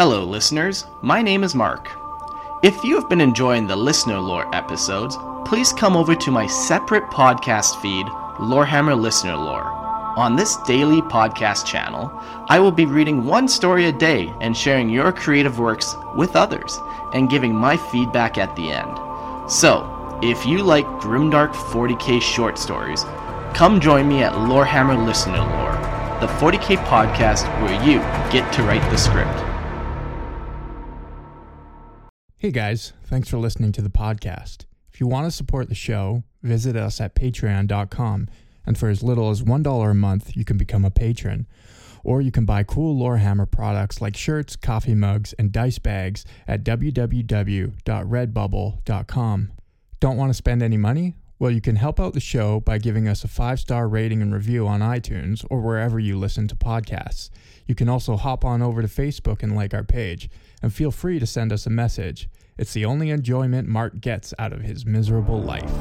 Hello, listeners. My name is Mark. If you have been enjoying the Listener Lore episodes, please come over to my separate podcast feed, Lorehammer Listener Lore. On this daily podcast channel, I will be reading one story a day and sharing your creative works with others and giving my feedback at the end. So, if you like Grimdark 40k short stories, come join me at Lorehammer Listener Lore, the 40k podcast where you get to write the script. Hey guys, thanks for listening to the podcast. If you want to support the show, visit us at patreon.com, and for as little as $1 a month, you can become a patron. Or you can buy cool Lorehammer products like shirts, coffee mugs, and dice bags at www.redbubble.com. Don't want to spend any money? Well, you can help out the show by giving us a five star rating and review on iTunes or wherever you listen to podcasts. You can also hop on over to Facebook and like our page, and feel free to send us a message. It's the only enjoyment Mark gets out of his miserable life.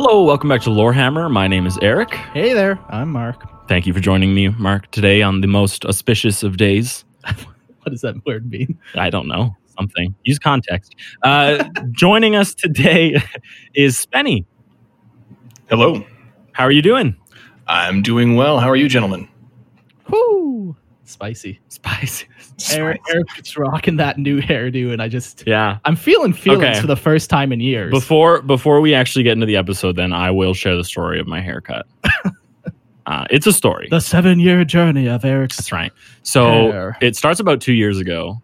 Hello, welcome back to Lorehammer. My name is Eric. Hey there, I'm Mark. Thank you for joining me, Mark, today on the most auspicious of days. What does that word mean? I don't know, something. Use context. Uh, joining us today is Spenny. Hello. How are you doing? I'm doing well. How are you, gentlemen? Whoo! Spicy. Spicy. Eric, Eric's rocking that new hairdo, and I just Yeah. I'm feeling feelings Okay. for the first time in years. Before before we actually get into the episode, then I will share the story of my haircut. uh, it's a story. the seven year journey of Eric's That's right. So Hair. it starts about two years ago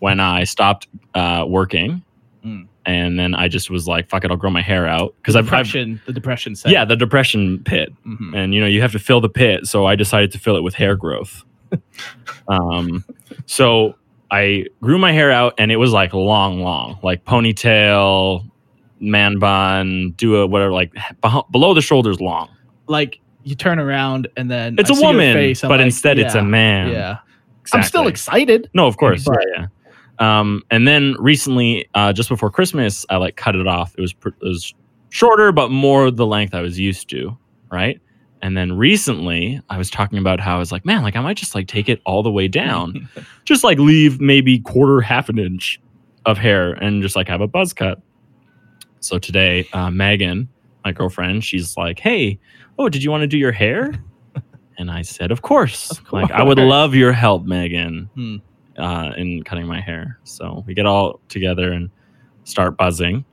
when I stopped uh, working, Mm. and then I just was like, "Fuck it, I'll grow my hair out." Because I've, the depression set. yeah, the depression pit, Mhm. and you know you have to fill the pit. So I decided to fill it with hair growth. Um, so I grew my hair out, and it was like long, long, like ponytail, man bun, do a whatever, like beh- below the shoulders, long. Like you turn around and then It's a a woman, face, but like, instead it's a man. Yeah, I'm still excited. No, of course. But- yeah, yeah. Um, and then recently, uh, just before Christmas, I like cut it off. It was pr- it was shorter, but more the length I was used to, right? And then recently, I was talking about how I was like, man, like I might just like take it all the way down, just like leave maybe quarter, half an inch of hair, and just like have a buzz cut. So today, uh, Megan, my girlfriend, she's like, hey, oh, did you want to do your hair? And I said, of course. Of Like, I would love your help, Megan Hmm. uh, in cutting my hair. So we get all together and start buzzing.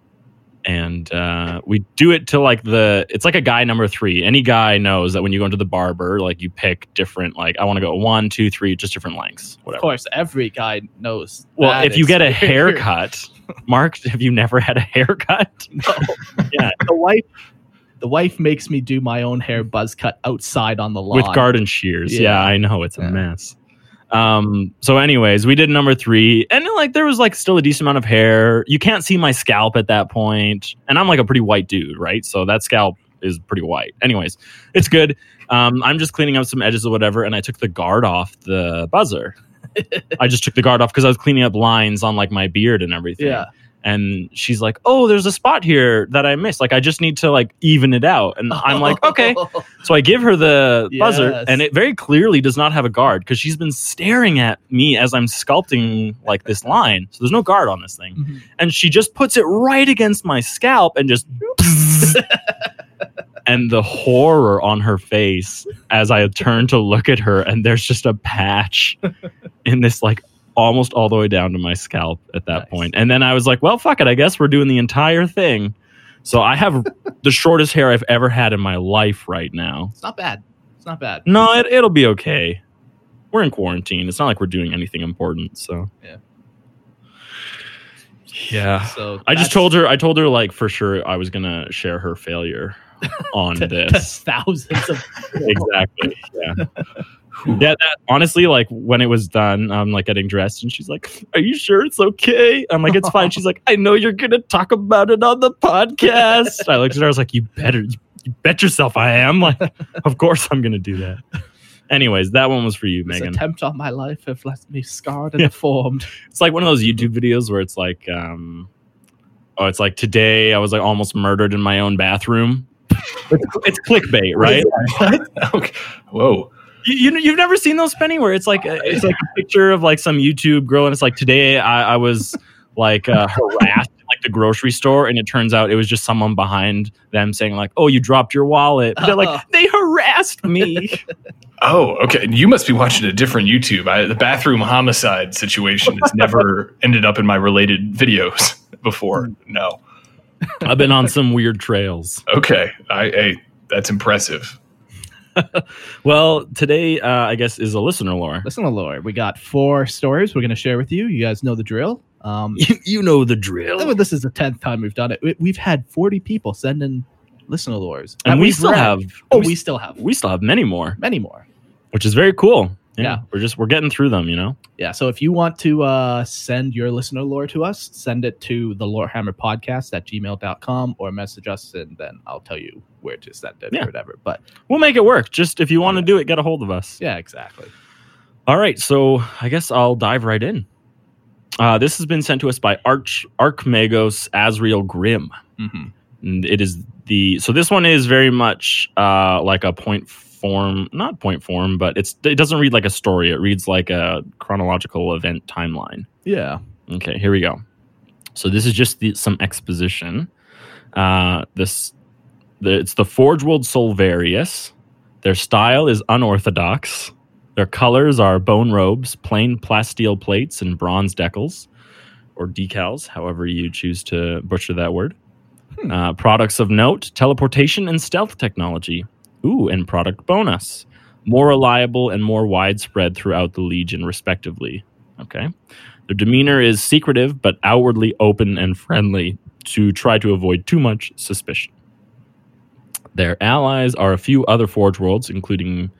And uh, we do it to like the, it's like a guy number three. Any guy knows that when you go into the barber, like you pick different, like I want to go one, two, three, just different lengths, Of course, every guy knows. Well, if you get a haircut, Mark, have you never had a haircut? No. Yeah. the wife, the wife makes me do my own hair buzz cut outside on the lawn With garden shears. Yeah, Yeah. I know. It's a Yeah. mess. Um, so anyways, we did number three, and like there was like still a decent amount of hair. You can't see my scalp at that point, and I'm like a pretty white dude, right? So that scalp is pretty white. Anyways, it's good. Um, I'm just cleaning up some edges or whatever, and I took the guard off the buzzer. I just took the guard off because I was cleaning up lines on like my beard and everything. Yeah. And she's like, "Oh, there's a spot here that I missed. Like, I just need to like even it out." And I'm like, "Okay." So I give her the buzzer, and it very clearly does not have a guard because she's been staring at me as I'm sculpting like this line. So there's no guard on this thing, Mhm. and she just puts it right against my scalp and just. and the horror on her face as I turn to look at her, and there's just a patch in this like almost all the way down to my scalp at that Nice. point. And then I was like, well, fuck it. I guess we're doing the entire thing. So I have the shortest hair I've ever had in my life right now. It's not bad. It's not bad. No, it, it'll be okay. We're in quarantine. It's not like we're doing anything important. So Yeah. yeah. So I just told her. I told her like for sure I was gonna share her failure on to, to this. thousands of exactly. Yeah. Yeah, that honestly, like when it was done, I'm like getting dressed, and she's like, "Are you sure it's okay?" I'm like, "It's fine." She's like, "I know you're gonna talk about it on the podcast." I looked at her, I was like, "You better, you bet yourself I am. Like, of course I'm gonna do that. Anyways, that one was for you, This Megan. attempt on my life have left me scarred and deformed. It's like one of those YouTube videos where it's like, um, oh, it's like today I was like almost murdered in my own bathroom. It's, it's clickbait, right? What? Okay. Whoa. You, you you've never seen those, Penny? Where it's like a, it's like a picture of like some YouTube girl, and it's like today I, I was like uh, harassed at, like the grocery store, and it turns out it was just someone behind them saying like, "Oh, you dropped your wallet." They're Oh. like, "They harassed me." Oh, okay. You must be watching a different YouTube. I, the bathroom homicide situation has never ended up in my related videos before. No. I've been on some weird trails. Okay. I, hey, that's impressive. Well, today uh, I guess is a listener lore. Listen, Lord, we got four stories we're going to share with you. You guys know the drill. Um, You, you know the drill. this is the tenth time we've done it. We- We've had forty people send in listener lores, And we still read. have Oh, we, we still have we still have many more, many more. which is very cool. Yeah. We're just we're getting through them, you know. Yeah. So if you want to uh, send your listener lore to us, send it to the Lorehammer podcast at gmail.com or message us and then I'll tell you where to send it Yeah. or whatever. But We'll make it work. Just if you want to do it, get a hold of us. yeah, exactly. All right, so I guess I'll dive right in. Uh, this has been sent to us by Arch Archmagos Azriel Grim. hmm And it is the so this one is very much uh, like a point form, not point form, but it's it doesn't read like a story. It reads like a chronological event timeline. Yeah. Okay, here we go. So this is just the, some exposition. Uh, this the, it's the Forge World Solvarius. Their style is unorthodox. Their colors are bone robes, plain plasteel plates, and bronze decals or decals, however you choose to butcher that word. Hmm. Uh, products of note: teleportation and stealth technology. Ooh, and product bonus: more reliable and more widespread throughout the Legion, respectively. Okay. Their demeanor is secretive but outwardly open and friendly to try to avoid too much suspicion. Their allies are a few other Forge worlds, including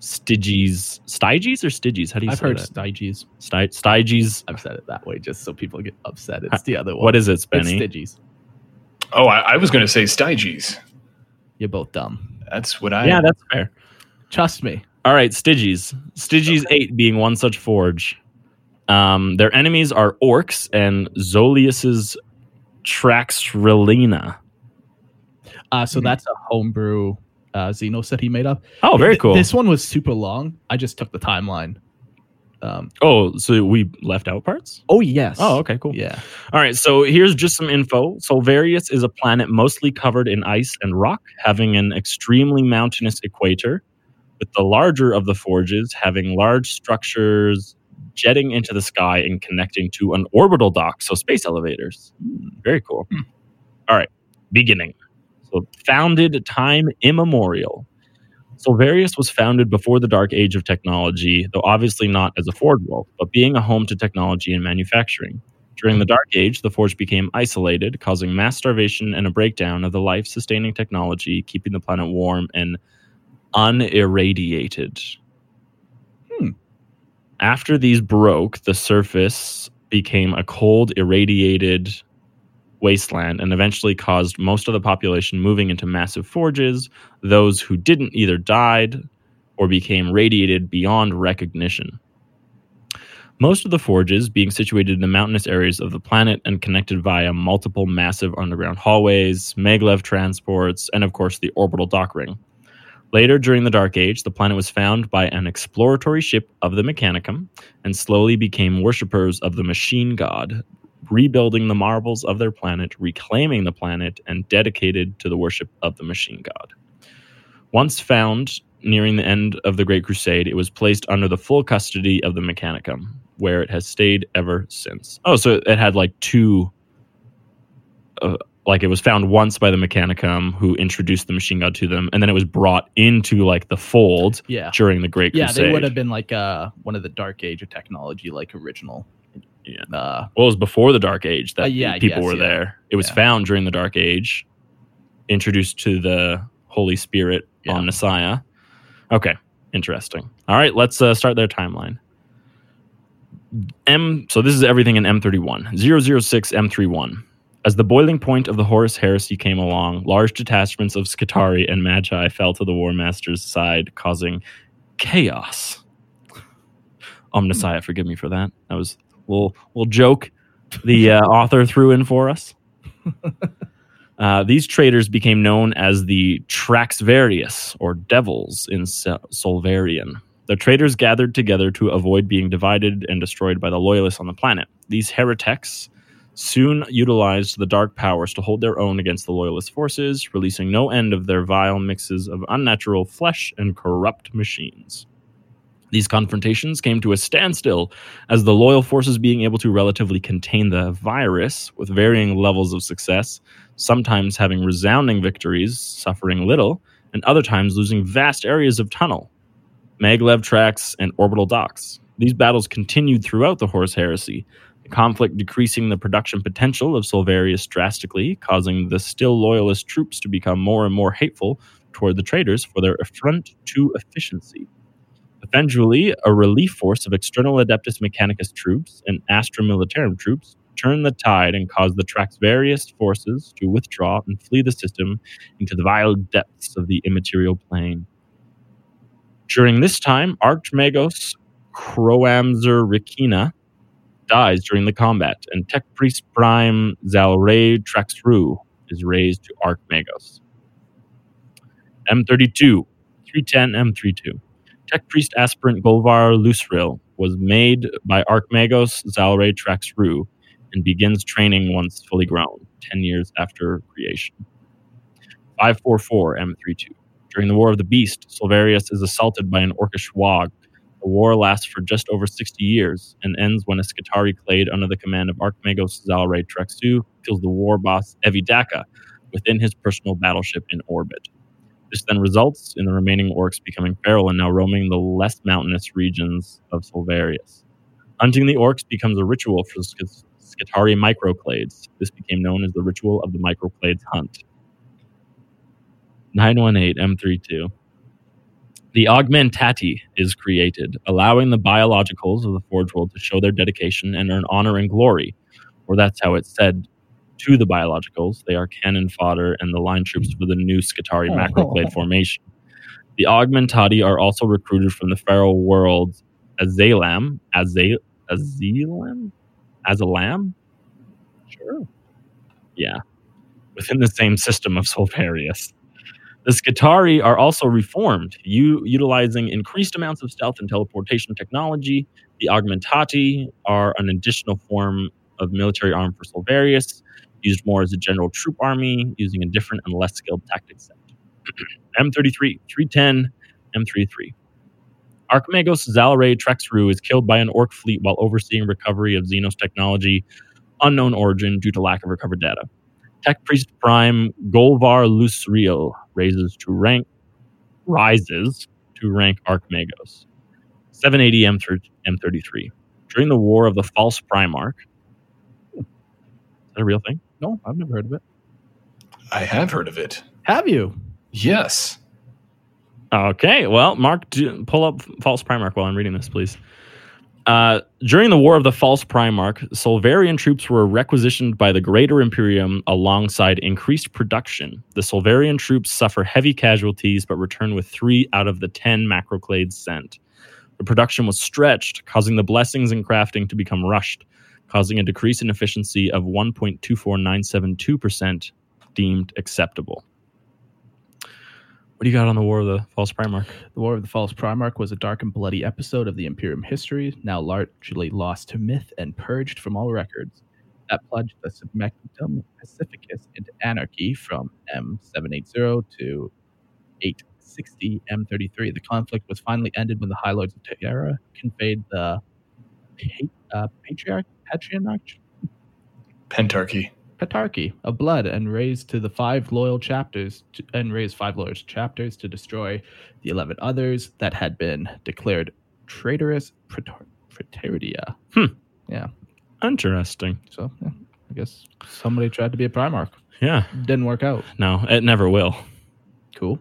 Styges. Styges or Styges? How do you I've say heard that? Styges. Sty- Styges. I've said it that way just so people get upset. It's the other one. What is it, Spenny? It's Spenny? Styges. Oh, I, I was going to say Styges. You're both dumb. That's what I. Yeah, that's fair. Trust me. All right, Stygies. Styges 8 being one such forge. Um, their enemies are orcs and Zolius's Traxrelina. Uh, so Hmm. that's a homebrew uh, Xenos that he made up. Oh, very Th- cool. This one was super long. I just took the timeline. Um, oh, so we left out parts? oh yes. Oh, okay, cool. Yeah. All right, so here's just some info. Solvarius is a planet mostly covered in ice and rock, having an extremely mountainous equator, with the larger of the forges having large structures jetting into the sky and connecting to an orbital dock, so space elevators. Very cool. Hmm. All right, beginning. So, founded time immemorial. Solvarius was founded before the dark age of technology, though obviously not as a forge world, but being a home to technology and manufacturing. During the Dark Age, the Forge became isolated, causing mass starvation and a breakdown of the life sustaining technology, keeping the planet warm and unirradiated. Hmm. After these broke, the surface became a cold, irradiated wasteland and eventually caused most of the population moving into massive forges. Those who didn't either died or became radiated beyond recognition. Most of the forges being situated in the mountainous areas of the planet and connected via multiple massive underground hallways, maglev transports, and of course the orbital dock ring. Later during the Dark Age, the planet was found by an exploratory ship of the Mechanicum and slowly became worshippers of the machine god, rebuilding the marvels of their planet, reclaiming the planet, and dedicated to the worship of the machine god. Once found nearing the end of the Great Crusade, it was placed under the full custody of the Mechanicum, where it has stayed ever since. Oh, so it had like two. Uh, like it was found once by the Mechanicum, who introduced the machine god to them, and then it was brought into like the fold Yeah. during the Great Yeah, Crusade. Yeah, they would have been like uh, one of the Dark Age of technology, like original. Yeah. Uh, Well, it was before the Dark Age that Uh, yeah, people guess, were yeah. there. It was Yeah. found during the Dark Age, introduced to the Holy Spirit Omnissiah. Okay, interesting. All right, let's uh, start their timeline. M. So this is everything in M31. 006 M31. As the boiling point of the Horus heresy came along, large detachments of Skitarii and Magi fell to the War Master's side, causing chaos. Omnissiah, forgive me for that. That was little, little joke the uh, author threw in for us. Uh, these traitors became known as the Traxvarius, or devils in Sol- Solvarian. The traitors gathered together to avoid being divided and destroyed by the loyalists on the planet. These heretics soon utilized the dark powers to hold their own against the loyalist forces, releasing no end of their vile mixes of unnatural flesh and corrupt machines. These confrontations came to a standstill as the loyal forces being able to relatively contain the virus with varying levels of success, sometimes having resounding victories, suffering little, and other times losing vast areas of tunnel, maglev tracks, and orbital docks. These battles continued throughout the Horus Heresy, the conflict decreasing the production potential of Solvarius drastically, causing the still loyalist troops to become more and more hateful toward the traitors for their affront to efficiency. Eventually, a relief force of external Adeptus Mechanicus troops and Astra Militarum troops turned the tide and caused the Traxvarius forces to withdraw and flee the system into the vile depths of the immaterial plane. During this time, Archmagos Croamzer Rikina dies during the combat, and Tech Priest Prime Zalray Traxru is raised to Archmagos. M32, 310 M32. Tech Priest aspirant Golvar Lusril was made by Archmagos Zalray Traxru and begins training once fully grown, 10 years after creation. 544 M32. During the War of the Beast, Solvarius is assaulted by an Orcish Waaagh. The war lasts for just over 60 years and ends when a Skitarii clade under the command of Archmagos Zalray Traxu kills the war boss Evidaka within his personal battleship in orbit. This then results in the remaining orcs becoming feral and now roaming the less mountainous regions of Solvarius. Hunting the orcs becomes a ritual for the Skitarii microclades. This became known as the ritual of the microclades hunt. 918 M32. The Augmentati is created, allowing the biologicals of the Forge World to show their dedication and earn honor and glory, or that's how it's said to the biologicals. They are cannon fodder and the line troops for the new Skitarii oh. macroclade formation. The Augmentati are also recruited from the feral world Azalam, Azal, Azalam, Azalam. Sure. Yeah, within the same system of Solvarius. The Skitarii are also reformed, u- utilizing increased amounts of stealth and teleportation technology. The Augmentati are an additional form of military arm for Solvarius, used more as a general troop army, using a different and less skilled tactic set. M33, 310, M33. Archmagos Zalray Trexru is killed by an orc fleet while overseeing recovery of Xenos technology, unknown origin due to lack of recovered data. Tech Priest Prime Golvar Lusriel raises to rank rises to rank Archmagos. 780 M M33. During the War of the False Primarch. Is that a real thing? No, I've never heard of it. I have heard of it. Have you? Yes. Okay, well, Mark, do, pull up False Primarch while I'm reading this, please. Uh, during the War of the False Primarch, Solvarian troops were requisitioned by the Greater Imperium alongside increased production. The Solvarian troops suffer heavy casualties but return with three out of the ten macroclades sent. The production was stretched, causing the blessings and crafting to become rushed, causing a decrease in efficiency of 1.24972% deemed acceptable. What do you got on the War of the False Primarch? The War of the False Primarch was a dark and bloody episode of the Imperium history, now largely lost to myth and purged from all records. That plunged the Segmentum Pacificus into anarchy from M780 to 860 M33. The conflict was finally ended when the High Lords of Terra conveyed the uh, Patriarch, Patriarch, Pentarchy. Petarchy of blood and raised to the five loyal chapters to, and raised five loyal chapters to destroy the 11 others that had been declared traitorous praetor- praetoridia. Hmm. Yeah. Interesting. So yeah, I guess somebody tried to be a Primarch. Yeah. Didn't work out. No, it never will. Cool.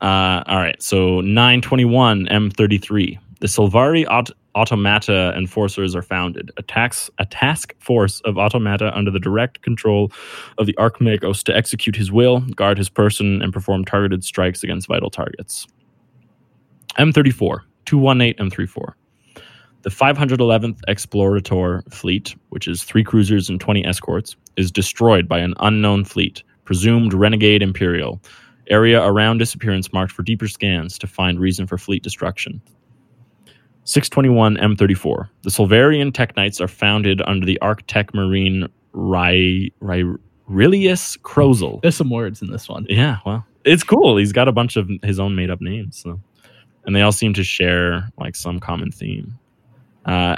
Uh, all right. So 921 M33. The Silvari aut- Automata Enforcers are founded, a, tax- a task force of automata under the direct control of the Archmagos to execute his will, guard his person, and perform targeted strikes against vital targets. M34, 218 M34. The 511th Explorator fleet, which is three cruisers and 20 escorts, is destroyed by an unknown fleet, presumed Renegade Imperial. Area around disappearance marked for deeper scans to find reason for fleet destruction. 621 M34. The Solvarian Tech Knights are founded under the Arctech Marine Ry- Rilius Crozel. There's some words in this one. Yeah, well, it's cool. He's got a bunch of his own made up names, so. and they all seem to share like some common theme. Uh,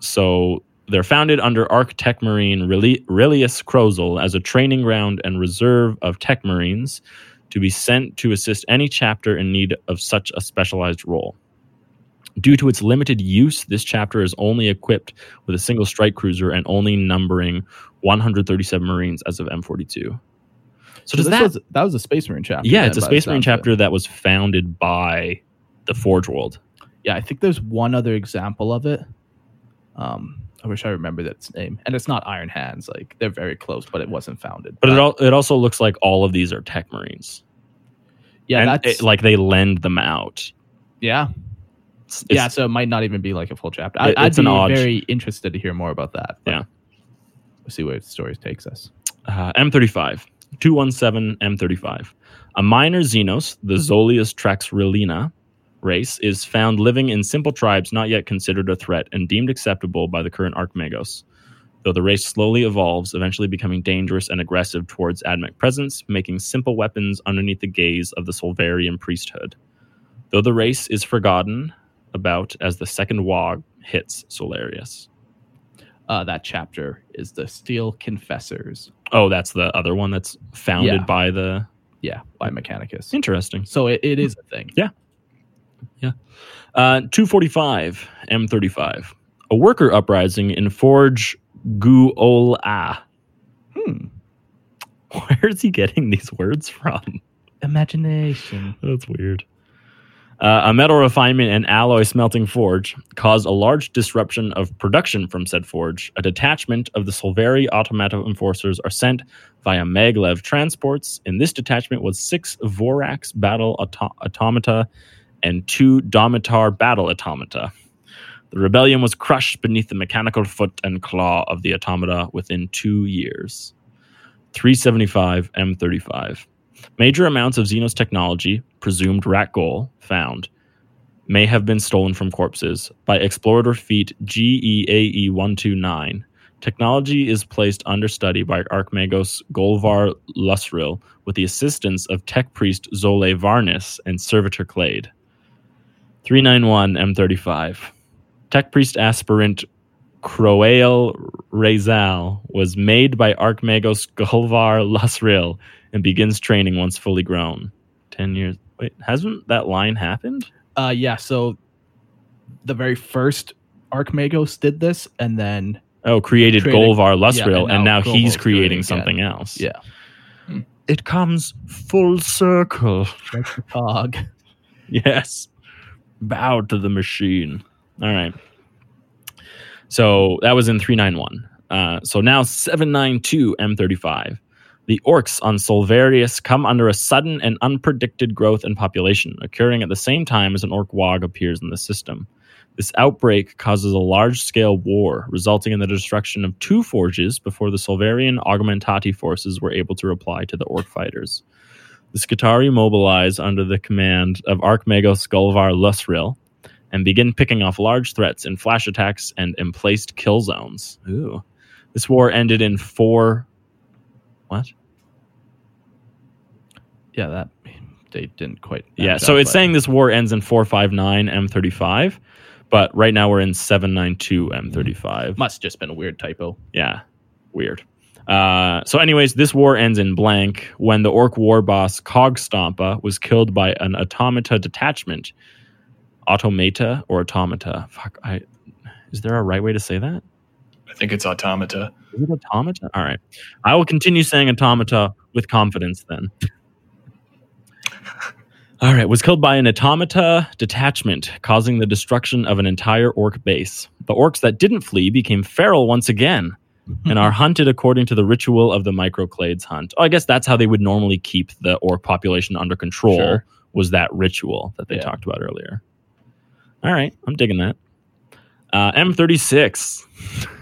so they're founded under Arc Tech Marine Rili- Rilius Crozel as a training ground and reserve of Tech Marines to be sent to assist any chapter in need of such a specialized role. Due to its limited use, this chapter is only equipped with a single strike cruiser and only numbering 137 Marines as of M42. So does that was, that was a Space Marine chapter. yeah, it's a Space Marine sounds of it. chapter that was founded by the Forge World. Yeah, I think there's one other example of it. Um, I wish I remember its name, and it's not Iron Hands. Like they're very close, but it wasn't founded. But it, al- it also looks like all of these are Tech Marines. yeah, and that's it- like they lend them out. yeah, It's- yeah. So it might not even be like a full chapter. I, an be odd- very interested to hear more about that. Yeah. we'll see where the story takes us. uh, M35, 217 M35. A minor Xenos, the Zolius Traxrilina race, is found living in simple tribes not yet considered a threat and deemed acceptable by the current Archmagos. Though the race slowly evolves, eventually becoming dangerous and aggressive towards Admech presence, making simple weapons underneath the gaze of the Solvarian priesthood. Though the race is forgotten about as the second Waaagh hits Solarius. Uh, that chapter is the Steel Confessors. Oh, that's the other one that's founded Yeah. by the. Yeah, by Mechanicus. Interesting. So it, it is a thing. Yeah, yeah. Uh, 245 M35. A worker uprising in Forge Guola. Hmm. Where is he getting these words from? Imagination. That's weird. Uh, a metal refinement and alloy smelting forge caused a large disruption of production from said forge. A detachment of the Solvari Automata Enforcers are sent via maglev transports. In this detachment was six Vorax battle auto- automata and two Domitar battle automata. The rebellion was crushed beneath the mechanical foot and claw of the automata within two years. 375 M35. Major amounts of Xenos technology, presumed Rak'Gol, found, may have been stolen from corpses by Explorator Feat GEAE 129. Technology is placed under study by Archmagos Golvar Lusril with the assistance of Tech Priest Zole Varnis and Servitor Clade. 391 M35. Tech Priest aspirant Croale Rezal was made by Archmagos Golvar Lusril and begins training once fully grown. 10 years. Wait, hasn't that line happened? Uh, yeah. So the very first Archmagos did this, and then Oh, created Created- Golvar yeah, Lusril, and and now now he's Golvar's doing creating again. something else. yeah, It comes full circle. like the cog. Yes. Bow to the machine. All right. So that was in 391. Uh, so now 792 M35. The orcs on Solvarius come under a sudden and unpredicted growth in population, occurring at the same time as an orc Waaagh appears in the system. This outbreak causes a large scale war, resulting in the destruction of two forges before the Solvarian augmentati forces were able to reply to the orc fighters. The Skitarii mobilize under the command of Archmagos Gulvar Lusril and begin picking off large threats in flash attacks and emplaced kill zones. Ooh. This war ended in four. What? Yeah, that they didn't quite. Yeah, so up, it's but- saying this war ends in 459 M35, but right now we're in 792 M35. must just been a weird typo. Yeah, weird. Uh, so, anyways, this war ends in blank when the orc war boss Cogstompa was killed by an automata detachment. Automata or automata? Fuck, I. Is there a right way to say that? I think it's automata. Is it automata? All right. I will continue saying automata with confidence then. All right, was killed by an automata detachment, causing the destruction of an entire orc base. The orcs that didn't flee became feral once again and are hunted according to the ritual of the microclades hunt. Oh, I guess that's how they would normally keep the orc population under control. Sure. Was that ritual that they Yeah. talked about earlier? All right, I'm digging that. Uh, M36,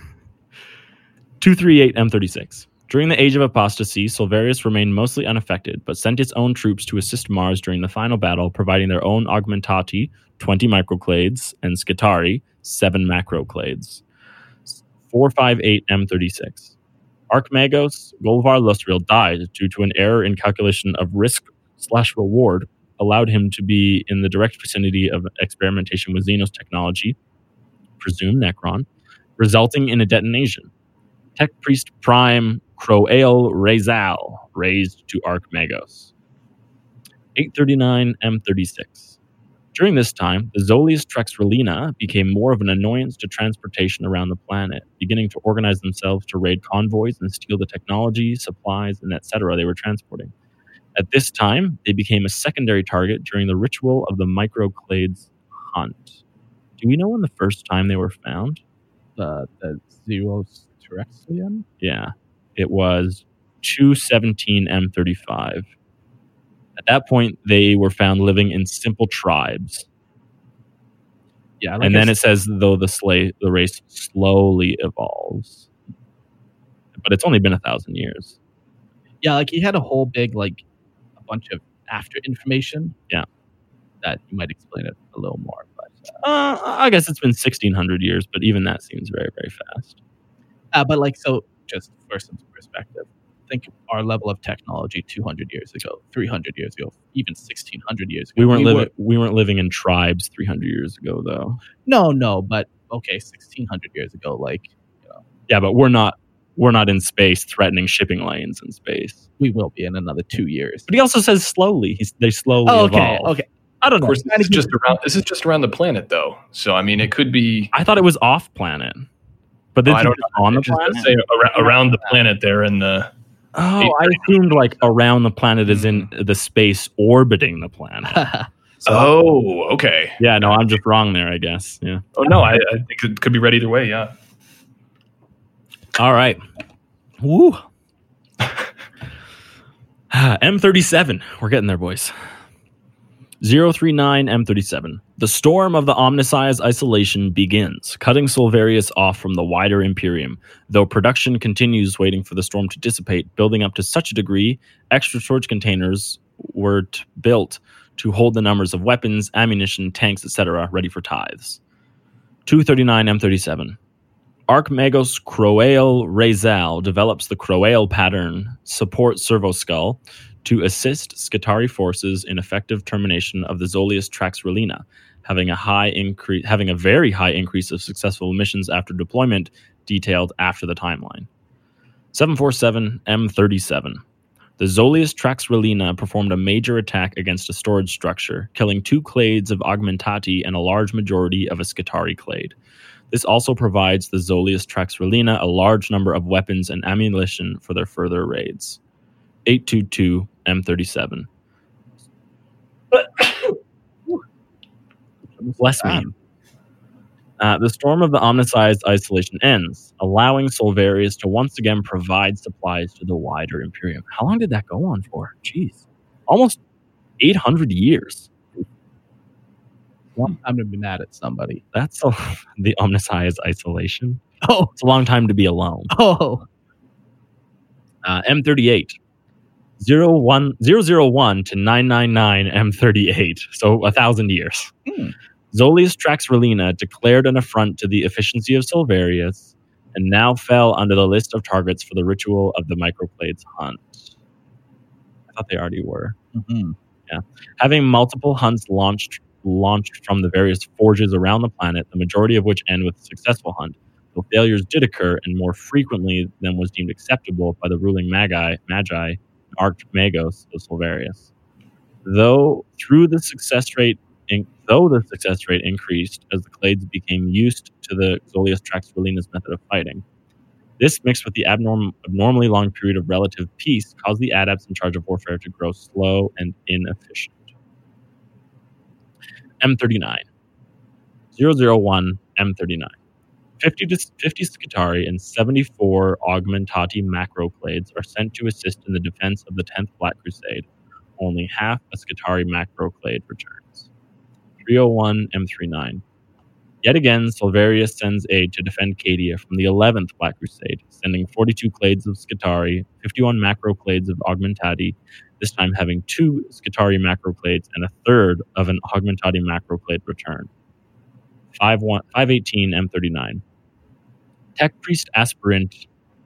two three eight M36. During the Age of Apostasy, Solvarius remained mostly unaffected, but sent its own troops to assist Mars during the final battle, providing their own augmentati, 20 microclades, and Skitarii, 7 macroclades. 458 M36. Archmagos Golvar Lustriel died due to an error in calculation of risk slash reward allowed him to be in the direct vicinity of experimentation with Xenos technology, presumed Necron, resulting in a detonation. Tech Priest Prime Croale Razal raised to Archmagos. 839 M36. During this time, the Zolius Trexrelina became more of an annoyance to transportation around the planet, beginning to organize themselves to raid convoys and steal the technology, supplies, and etc. they were transporting. At this time, they became a secondary target during the ritual of the Microclades hunt. Do we know when the first time they were found? Uh, the the Zeros Yeah, it was 217 M35. At that point, they were found living in simple tribes. Yeah, like and then it says, though the, slay, the race slowly evolves. But it's only been a thousand years. yeah, like he had a whole big like a bunch of after information. Yeah. that you might explain it a little more. But Uh, I guess it's been 1600 years, but even that seems very, very fast. Uh, but like so, just for some perspective, think our level of technology 200 years ago, 300 years ago, even 1600 years ago. We weren't were- living. We weren't living in tribes 300 years ago, though. No, no, but okay, 1600 years ago, like Yeah, but we're not. We're not in space threatening shipping lanes in space. we will be in another two years. But he also says slowly. He's, they slowly Oh, okay, evolve. okay. I don't Of know. course, this is just around. This is just around the planet, though. So I mean, it could be. I thought it was off planet, but then Oh, I don't on the it just does planet. say around, around the planet there in the. Oh, I assumed like around the planet is in mm-hmm. the space orbiting the planet. So, Oh, okay. yeah, no, I'm just wrong there, I guess. Yeah. Oh no, I, I think it could be read either way. Yeah. All right. Woo. M37. We're getting there, boys. 039 M37. The storm of the Omniscience isolation begins, cutting Solvarius off from the wider Imperium, though production continues waiting for the storm to dissipate, building up to such a degree, extra storage containers were t- built to hold the numbers of weapons, ammunition, tanks, etc., ready for tithes. 239 M37. Archmagos Croale Razal develops the Croale pattern support servo skull to assist Skitarii forces in effective termination of the Zolius Trax Relina, having a high increase having a very high increase of successful missions after deployment detailed after the timeline. 747 M37. The Zolius Trax Relina performed a major attack against a storage structure, killing two clades of Augmentati and a large majority of a Skitarii clade. This also provides the Zolius Traxrelina a large number of weapons and ammunition for their further raids. 822 M37. Bless me. Uh, the storm of the omnicized isolation ends, allowing Solvarius to once again provide supplies to the wider Imperium. How long did that go on for? Jeez. Almost 800 years. I'm gonna be mad at somebody. That's a, the omnicized isolation. Oh, It's a long time to be alone. oh, uh, M38. 01, 001 to 999 M38, so a thousand years. Hmm. Zolius Traxrelina declared an affront to the efficiency of Solvarius and now fell under the list of targets for the ritual of the microclades hunt. I thought they already were. mhm. Having multiple hunts launched launched from the various forges around the planet, the majority of which end with a successful hunt, though failures did occur and more frequently than was deemed acceptable by the ruling magi, magi Archmagos of Solvarius. Though through the success rate, in, though the success rate increased as the clades became used to the Zolius Traxrelina's method of fighting. This, mixed with the abnorm, abnormally long period of relative peace, caused the adepts in charge of warfare to grow slow and inefficient. M39. 001 M39. 50 to 50 Skitarii and 74 Augmentati macroclades are sent to assist in the defense of the 10th Black Crusade. Only half a Skitarii macroclade returns. 301 M39. Yet again, Silverius sends aid to defend Cadia from the 11th Black Crusade, sending 42 clades of Skitarii, 51 macroclades of Augmentati, this time having two Skitarii macroclades and a third of an Augmentati macroclade return. 518 M39. Tech Priest Aspirant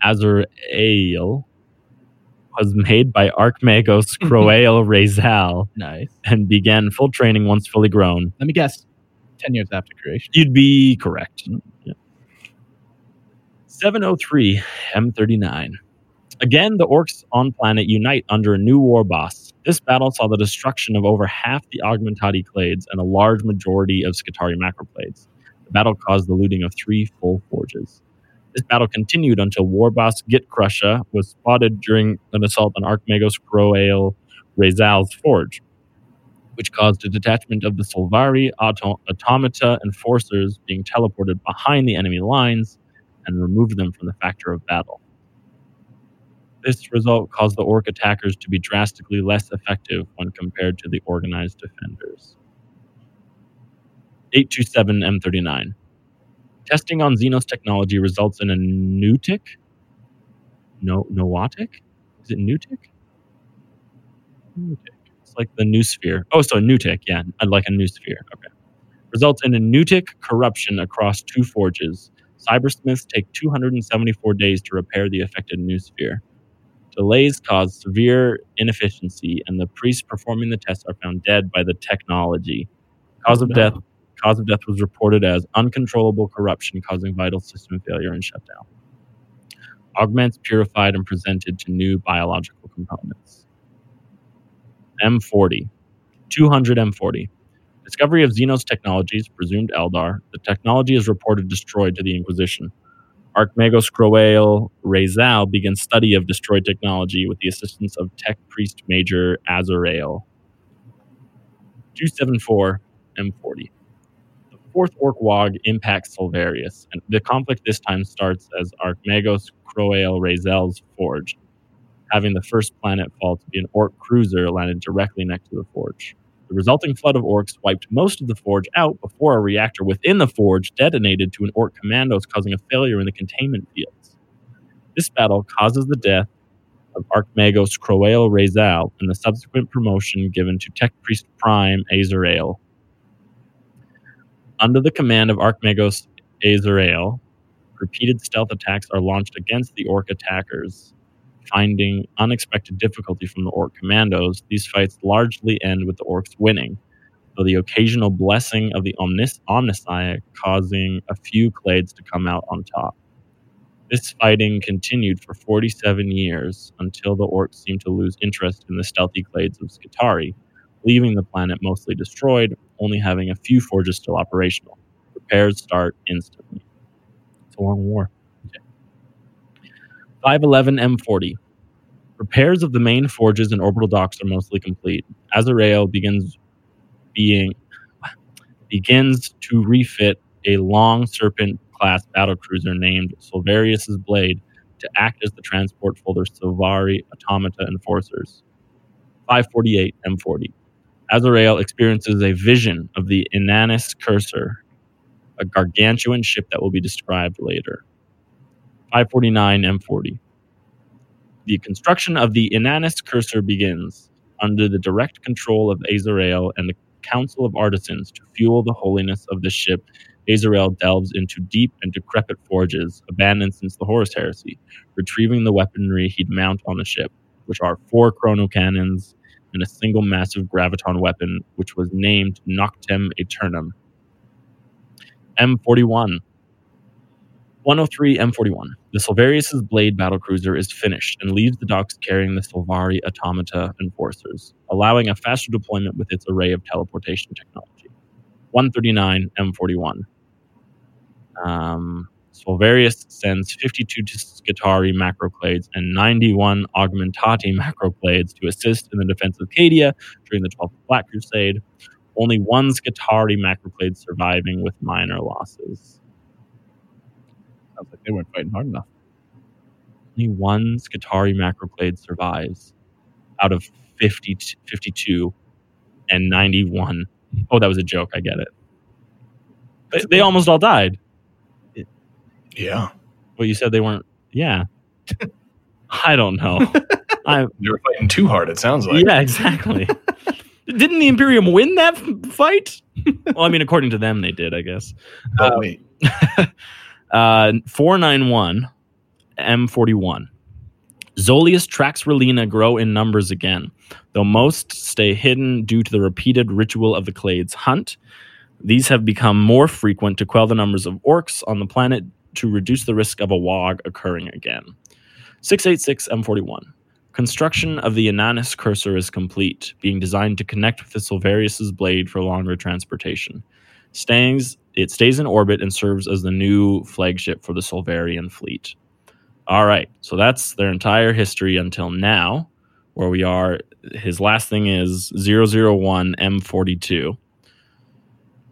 Azrael was made by Archmagos Croale Rezal Nice. and began full training once fully grown. Let me guess. 10 years after creation. You'd be correct. Mm, yeah. 703 M39. Again, the orcs on planet unite under a new war boss. This battle saw the destruction of over half the Augmentati clades and a large majority of Skitarii macroclades. The battle caused the looting of three full forges. This battle continued until war boss Git was spotted during an assault on Archmagos Croale Rezal's forge, which caused a detachment of the Solvari auto- automata enforcers being teleported behind the enemy lines and removed them from the factor of battle. This result caused the orc attackers to be drastically less effective when compared to the organized defenders. 827 M39. Testing on Xenos technology results in a Newtic? No, Noatic? Is it Newtic? Newtic. It's like the noosphere. Oh, so a Newtic, yeah, I'd like a noosphere. Okay. Results in a Newtic corruption across two forges. Cybersmiths take 274 days to repair the affected noosphere. Delays cause severe inefficiency, and the priests performing the tests are found dead by the technology. Cause of death cause of death was reported as uncontrollable corruption causing vital system failure and shutdown. Augments purified and presented to new biological components. M40. 200 M40. Discovery of Xenos technologies, presumed Eldar. The technology is reported destroyed to the Inquisition. Archmagos Croale Rezal begins study of destroyed technology with the assistance of Tech Priest Major Azrael. 274 M40. Fourth Orc Waaagh impacts Solvarius, and the conflict this time starts as Archmagos Croale Rezal's forge, having the first planet fall to be an Orc cruiser landed directly next to the forge. The resulting flood of orcs wiped most of the forge out before a reactor within the forge detonated to an orc commandos, causing a failure in the containment fields. This battle causes the death of Archmagos Croale Rezal and the subsequent promotion given to Tech Priest Prime Azrael. Under the command of Archmagos Azrael, repeated stealth attacks are launched against the orc attackers. Finding unexpected difficulty from the orc commandos, these fights largely end with the orcs winning, though the occasional blessing of the Omnis Omnissiah causing a few clades to come out on top. This fighting continued for 47 years until the orcs seemed to lose interest in the stealthy clades of Skitarii, leaving the planet mostly destroyed, only having a few forges still operational. Repairs start instantly. It's a long war. 511 M40. Repairs of the main forges and orbital docks are mostly complete. Azrael begins being begins to refit a long serpent class battle cruiser named Silverius's Blade to act as the transport for their Silvari automata enforcers. 548 M40. Azrael experiences a vision of the Inannis Cursor, a gargantuan ship that will be described later. 549 M40. The construction of the Inannis Cursor begins under the direct control of Azrael and the Council of Artisans to fuel the holiness of the ship. Azrael delves into deep and decrepit forges, abandoned since the Horus Heresy, retrieving the weaponry he'd mount on the ship, which are four chrono cannons and a single massive graviton weapon, which was named Noctem Aeternum. M41. 103 M41. The Silverius' Blade battlecruiser is finished and leaves the docks carrying the Silvari automata enforcers, allowing a faster deployment with its array of teleportation technology. 139 M41. Um, Silverius sends 52 Skitarii macroclades and 91 Augmentati macroclades to assist in the defense of Cadia during the 12th Black Crusade. Only one Skitarii macroclade surviving with minor losses. Sounds like they weren't fighting hard enough. Only one Skitarii macroclade survives out of 50, 52 and 91. Oh, that was a joke. I get it. They, they almost all died. Yeah. But you said they weren't. Yeah. I don't know. I They were fighting too hard, it sounds like. yeah, exactly. Didn't the Imperium win that fight? well, I mean, according to them, they did, I guess. Oh, wait. Uh, 491 M41. Zolius Traxrelina grow in numbers again, though most stay hidden due to the repeated ritual of the Clades hunt. These have become more frequent to quell the numbers of orcs on the planet to reduce the risk of a Waaagh occurring again. 686 M41. Construction of the Inannis cursor is complete, being designed to connect with the Silverius's blade for longer transportation. Stays, it stays in orbit and serves as the new flagship for the Solvarian fleet. All right, so that's their entire history until now, where we are. His last thing is 001 M42.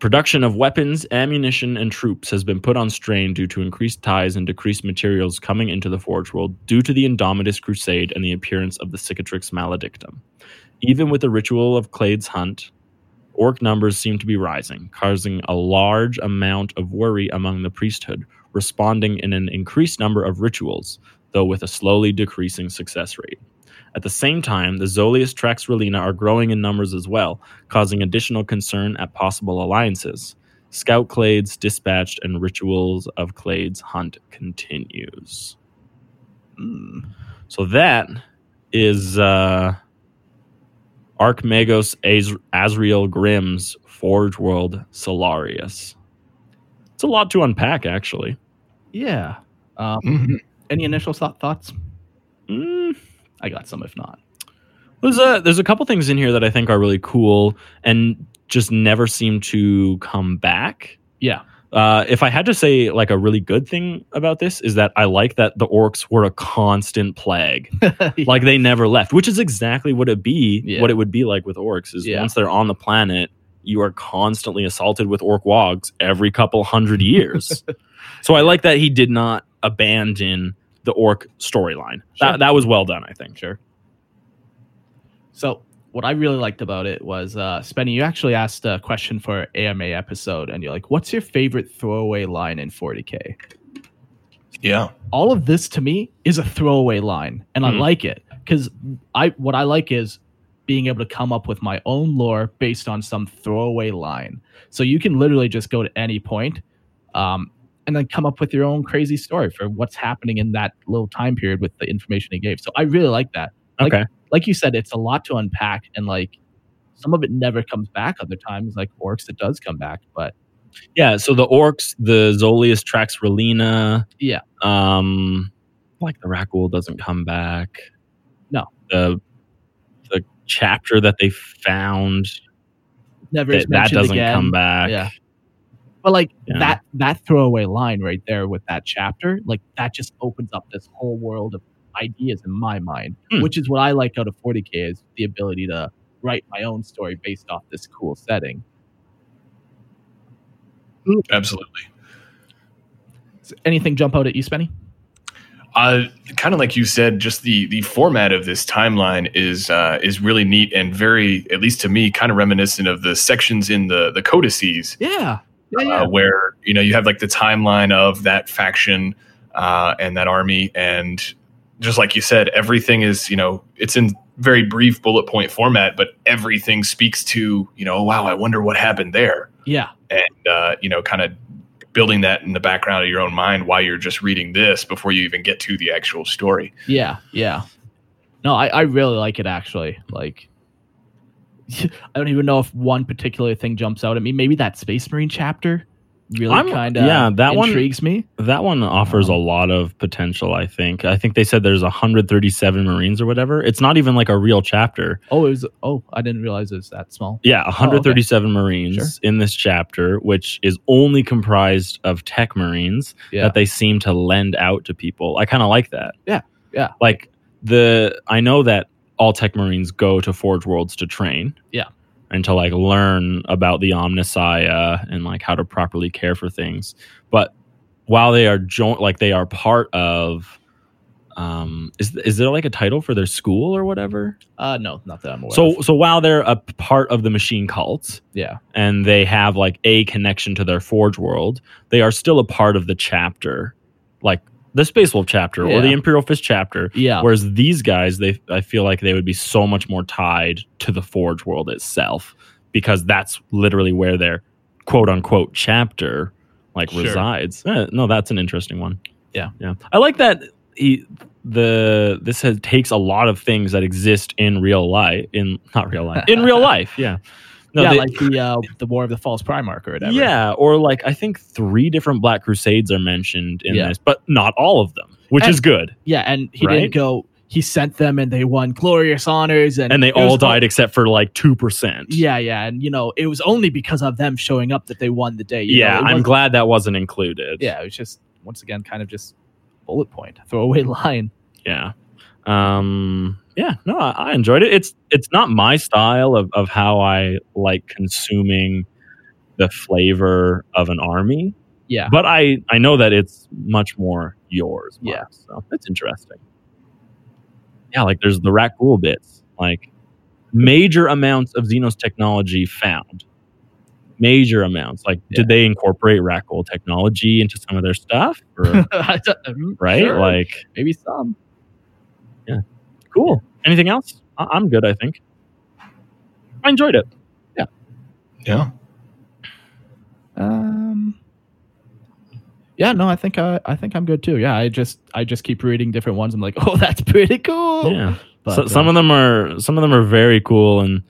Production of weapons, ammunition, and troops has been put on strain due to increased ties and decreased materials coming into the Forge World due to the Indomitus Crusade and the appearance of the Cicatrix Maledictum. Even with the ritual of Clade's hunt, orc numbers seem to be rising, causing a large amount of worry among the priesthood, responding in an increased number of rituals, though with a slowly decreasing success rate. At the same time, the Zolius Traxrelina are growing in numbers as well, causing additional concern at possible alliances. Scout Clades dispatched and rituals of Clades hunt continues. Hmm. So that is uh, Archmagos Az- Azriel Grimm's Forge World Solarius. It's a lot to unpack, actually. Yeah. Um, Mhm. any initial thought, thoughts? Mm, I got some, if not. There's a there's a couple things in here that I think are really cool and just never seem to come back. Yeah. Uh, if I had to say like a really good thing about this is that I like that the orcs were a constant plague. like they never left, which is exactly what it be Yeah. what it would be like with orcs is Yeah. once they're on the planet, you are constantly assaulted with orc Waaaghs every couple hundred years. so I like that he did not abandon the orc storyline. Sure. That that was well done, I think. Sure. So what I really liked about it was uh Spenny, you actually asked a question for AMA episode and you're like, what's your favorite throwaway line in 40k? Yeah. All of this to me is a throwaway line, and I Hmm. like it because I what I like is being able to come up with my own lore based on some throwaway line. So you can literally just go to any point, um, and then come up with your own crazy story for what's happening in that little time period with the information he gave. So I really like that. Like- Okay. Like you said, it's a lot to unpack, and like some of it never comes back. Other times, like orcs, it does come back. But Yeah, so the orcs, the Zolius Traxrelina. Yeah. Um like the Rak'Gol doesn't come back. No. The the chapter that they found never that, that doesn't again. come back. Yeah. But like Yeah. that that throwaway line right there with that chapter, like that just opens up this whole world of ideas in my mind, Hmm. which is what I like out of 40k is the ability to write my own story based off this cool setting. Absolutely. Does anything jump out at you, Spenny? Uh, kind of like you said, just the the format of this timeline is uh, is really neat and very, at least to me, kind of reminiscent of the sections in the the codices Yeah. Yeah, uh, where you know you have like the timeline of that faction uh, and that army, and just like you said, everything is you know it's in very brief bullet point format, but everything speaks to you know wow, I wonder what happened there, yeah. and uh, you know kind of building that in the background of your own mind while you're just reading this before you even get to the actual story. Yeah, yeah. No, I, I really like it actually. Like I don't even know if one particular thing jumps out at me. Maybe that Space Marine chapter really kind of yeah, that one- intrigues me. That one offers a lot of potential, I think. I think they said there's 137 Marines or whatever. It's not even like a real chapter. Oh, it was. Oh, I didn't realize it was that small. Yeah, 137 Marines Sure. in this chapter, which is only comprised of tech Marines Yeah, that they seem to lend out to people. I kind of like that. Yeah, yeah. Like the I know that all tech Marines go to Forge Worlds to train. Yeah. and to like learn about the Omnissiah and like how to properly care for things. But while they are joint, like they are part of, um, is is there like a title for their school or whatever? Uh, no, not that I'm aware. So of. so while they're a part of the machine cult yeah, and they have like a connection to their Forge world, they are still a part of the chapter, like the Space Wolf chapter or the Imperial Fist chapter. yeah, Whereas these guys, they I feel like they would be so much more tied to the Forge world itself because that's literally where their quote unquote chapter like Sure. resides. Eh, no, that's an interesting one. Yeah. yeah. I like that he the this has, takes a lot of things that exist in real life in not real life in real life. Yeah. No, yeah, they- like the uh, the War of the False Primarch or whatever. yeah, or like I think three different Black Crusades are mentioned in Yeah. this, but not all of them, which And- is good. yeah, and he Right? didn't go. He sent them, and they won glorious honors, and And they all died except for like two percent. Yeah, yeah, and you know it was only because of them showing up that they won the day. you know, yeah, it I'm glad that wasn't included. Yeah, it was just once again kind of just bullet point, throwaway line. yeah, um, yeah. No, I, I enjoyed it. It's it's not my style of of how I like consuming the flavor of an army, Yeah, but I I know that it's much more yours. Mark, Yeah. so that's interesting. Yeah, like there's the Rak'Gol bits, like major amounts of Xenos technology found. Major amounts. Like, Yeah. did they incorporate Rak'Gol technology into some of their stuff? Or, mm, right? sure, Like, maybe some. Cool. Anything else? I- I'm good. I think. I enjoyed it. Yeah. Yeah. Um. Yeah, no, I think I, I think I'm good too. Yeah, I just I just keep reading different ones. I'm like, oh, that's pretty cool. Yeah. But, so, some uh, of them are some of them are very cool, and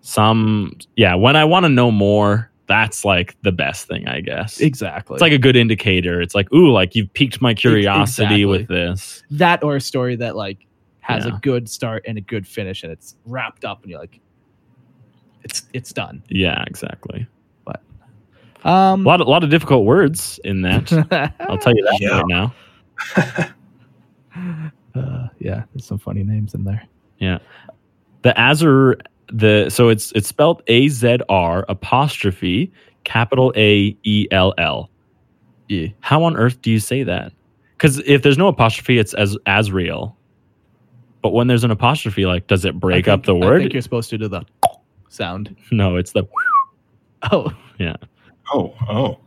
some yeah. When I want to know more, that's like the best thing, I guess. exactly. It's like a good indicator. It's like, ooh, like you've piqued my curiosity exactly. with this. that or a story that like has Yeah. a good start and a good finish, and it's wrapped up, and you're like, it's it's done. Yeah, exactly. But um, A lot, of, a lot of difficult words in that. I'll tell you that Yeah. right now. Uh, yeah, there's some funny names in there. Yeah. The Azur, the so it's it's spelled A Z R apostrophe capital A E L L. Yeah. How on earth do you say that? Because if there's no apostrophe, it's as Azrael. But when there's an apostrophe, like, does it break I up think- the I word? think you're supposed to do the sound. No, it's the Oh, yeah. Oh, oh.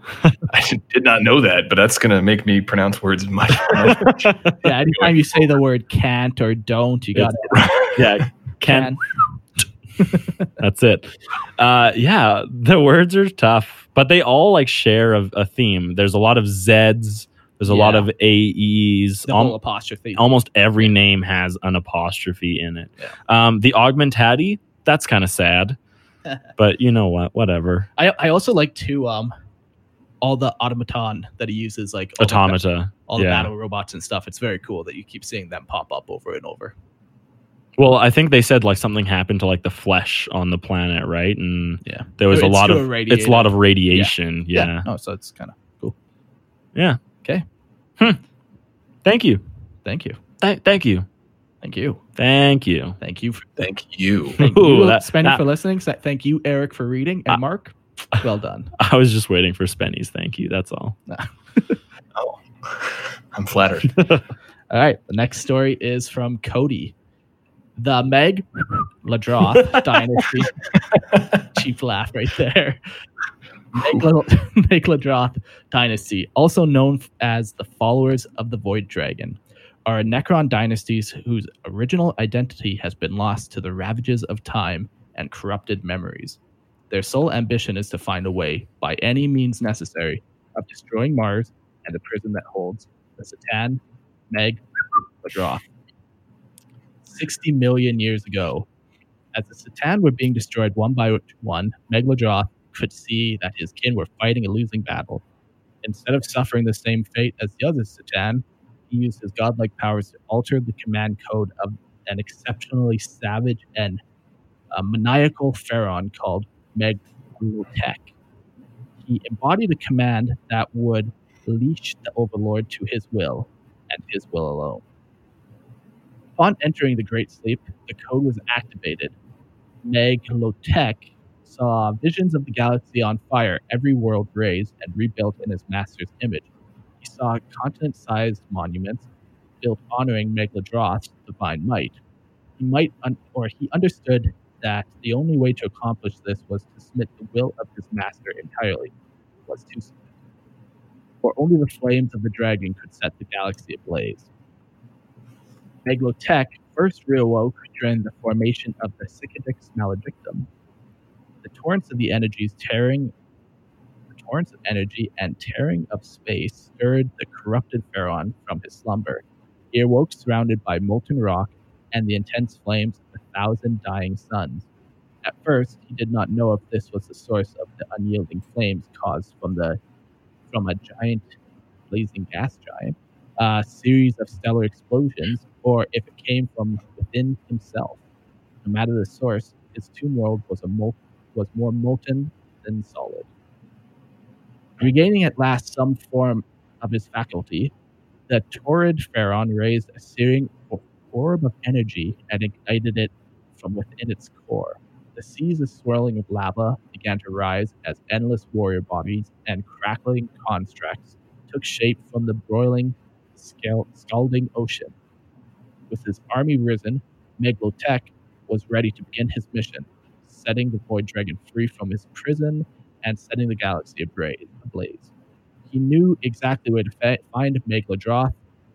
I did not know that, but that's going to make me pronounce words much yeah. Anytime you say the word can't or don't, you got it. yeah. Can that's it. Uh, yeah, the words are tough, but they all like share a, a theme. There's a lot of Z's. There's a lot of AEs. the Al- apostrophe. almost every name has an apostrophe in it. Yeah. Um, the augmentati, that's kind of sad, but you know what? Whatever. I I also like to um all the automaton that he uses, like all the Automata. all the yeah. battle robots and stuff. It's very cool that you keep seeing them pop up over and over. Well, I think they said like something happened to like the flesh on the planet, right? And Yeah. there was a lot of a it's a lot of radiation. Yeah. Oh, so it's kind of cool. Yeah. Okay. Hmm. Thank you. Thank you. Th- thank you. Thank you. Thank you. Thank you. For, Thank you. thank Ooh, you, that- Spenny, that- for listening. Sa- Thank you, Eric, for reading, and Uh, Mark. Well done. I was just waiting for Spenny's thank you. That's all. Oh, I'm flattered. All right. The next story is from Cody. The Meg Ladroth dynasty. Cheap laugh right there. Meg, Meg Ladroth dynasty, also known as the followers of the Void Dragon, are Necron dynasties whose original identity has been lost to the ravages of time and corrupted memories. Their sole ambition is to find a way, by any means necessary, of destroying Mars and the prison that holds the C'tan, Meg, Ladroth. 60 million years ago, as the C'tan were being destroyed one by one, Meg Ladroth could see that his kin were fighting a losing battle. Instead of suffering the same fate as the other C'tan, he used his godlike powers to alter the command code of an exceptionally savage and uh, maniacal pharaoh called Meg Lutek. He embodied a command that would leash the overlord to his will and his will alone. Upon entering the Great Sleep, the code was activated. Meg Lotek saw visions of the galaxy on fire, every world raised and rebuilt in his master's image. He saw continent-sized monuments built honoring Megladroth's divine might. He might, un- or he understood that the only way to accomplish this was to submit the will of his master entirely. Was to submit. For only the flames of the dragon could set the galaxy ablaze. Meglotech first reawoke during the formation of the Cicatrix Maledictum. The torrents of the energies tearing the torrents of energy and tearing of space stirred the corrupted Phaeron from his slumber. He awoke surrounded by molten rock and the intense flames of a thousand dying suns. At first, he did not know if this was the source of the unyielding flames caused from the from a giant blazing gas giant, a series of stellar explosions, or if it came from within himself. No matter the source, his tomb world was a mol- was more molten than solid. Regaining at last some form of his faculty, the torrid Phaeron raised a searing orb of energy and ignited it from within its core. The seas of swirling of lava began to rise as endless warrior bodies and crackling constructs took shape from the broiling, scald- scalding ocean. With his army risen, Meglotech was ready to begin his mission, setting the Void Dragon free from his prison and setting the galaxy ablaze. He knew exactly where to fa- find Megalodroth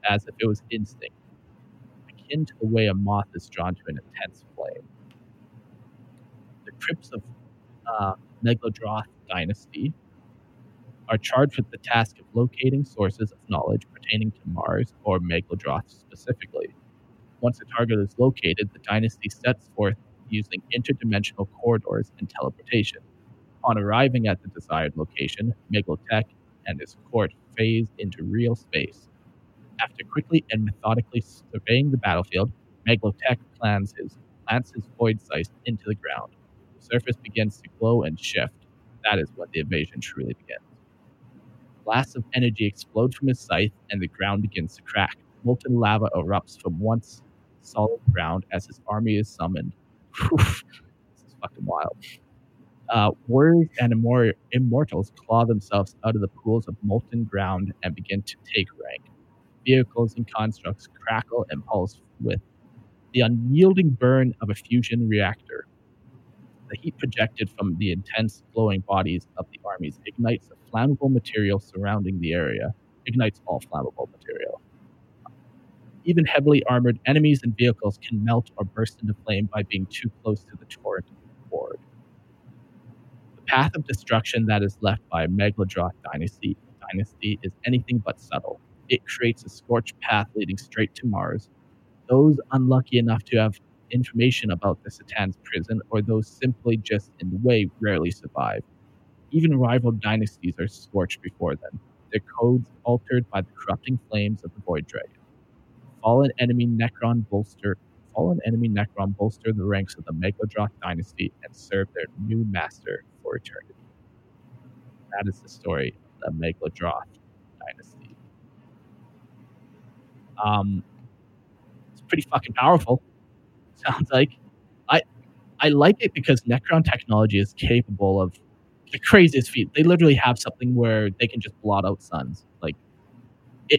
as if it was instinct, akin to the way a moth is drawn to an intense flame. The crypts of uh, Megalodroth dynasty are charged with the task of locating sources of knowledge pertaining to Mars or Megalodroth specifically. Once a target is located, the dynasty sets forth using interdimensional corridors and teleportation. On arriving at the desired location, Megalotech and his court phase into real space. After quickly and methodically surveying the battlefield, Megalotech plans his plants his void scythe into the ground. The surface begins to glow and shift. That is when the invasion truly begins. Blasts of energy explode from his scythe, and the ground begins to crack. Molten lava erupts from once solid ground as his army is summoned. this is fucking wild. Uh, warriors and immor- immortals claw themselves out of the pools of molten ground and begin to take rank. Vehicles and constructs crackle and pulse with the unyielding burn of a fusion reactor. The heat projected from the intense glowing bodies of the armies ignites the flammable material surrounding the area, ignites all flammable material. Even heavily armored enemies and vehicles can melt or burst into flame by being too close to the torrent of board. The path of destruction that is left by Megalodroth dynasty, dynasty is anything but subtle. It creates a scorched path leading straight to Mars. Those unlucky enough to have information about the C'tan's prison or those simply just in the way rarely survive. Even rival dynasties are scorched before them, their codes altered by the corrupting flames of the Void Dragon. Fallen enemy Necron bolster fallen enemy Necron bolster the ranks of the Megalodroth dynasty and serve their new master for eternity. That is the story of the Megalodroth dynasty. Um, it's pretty fucking powerful. Sounds like I I like it because Necron technology is capable of the craziest feat. They literally have something where they can just blot out suns. Like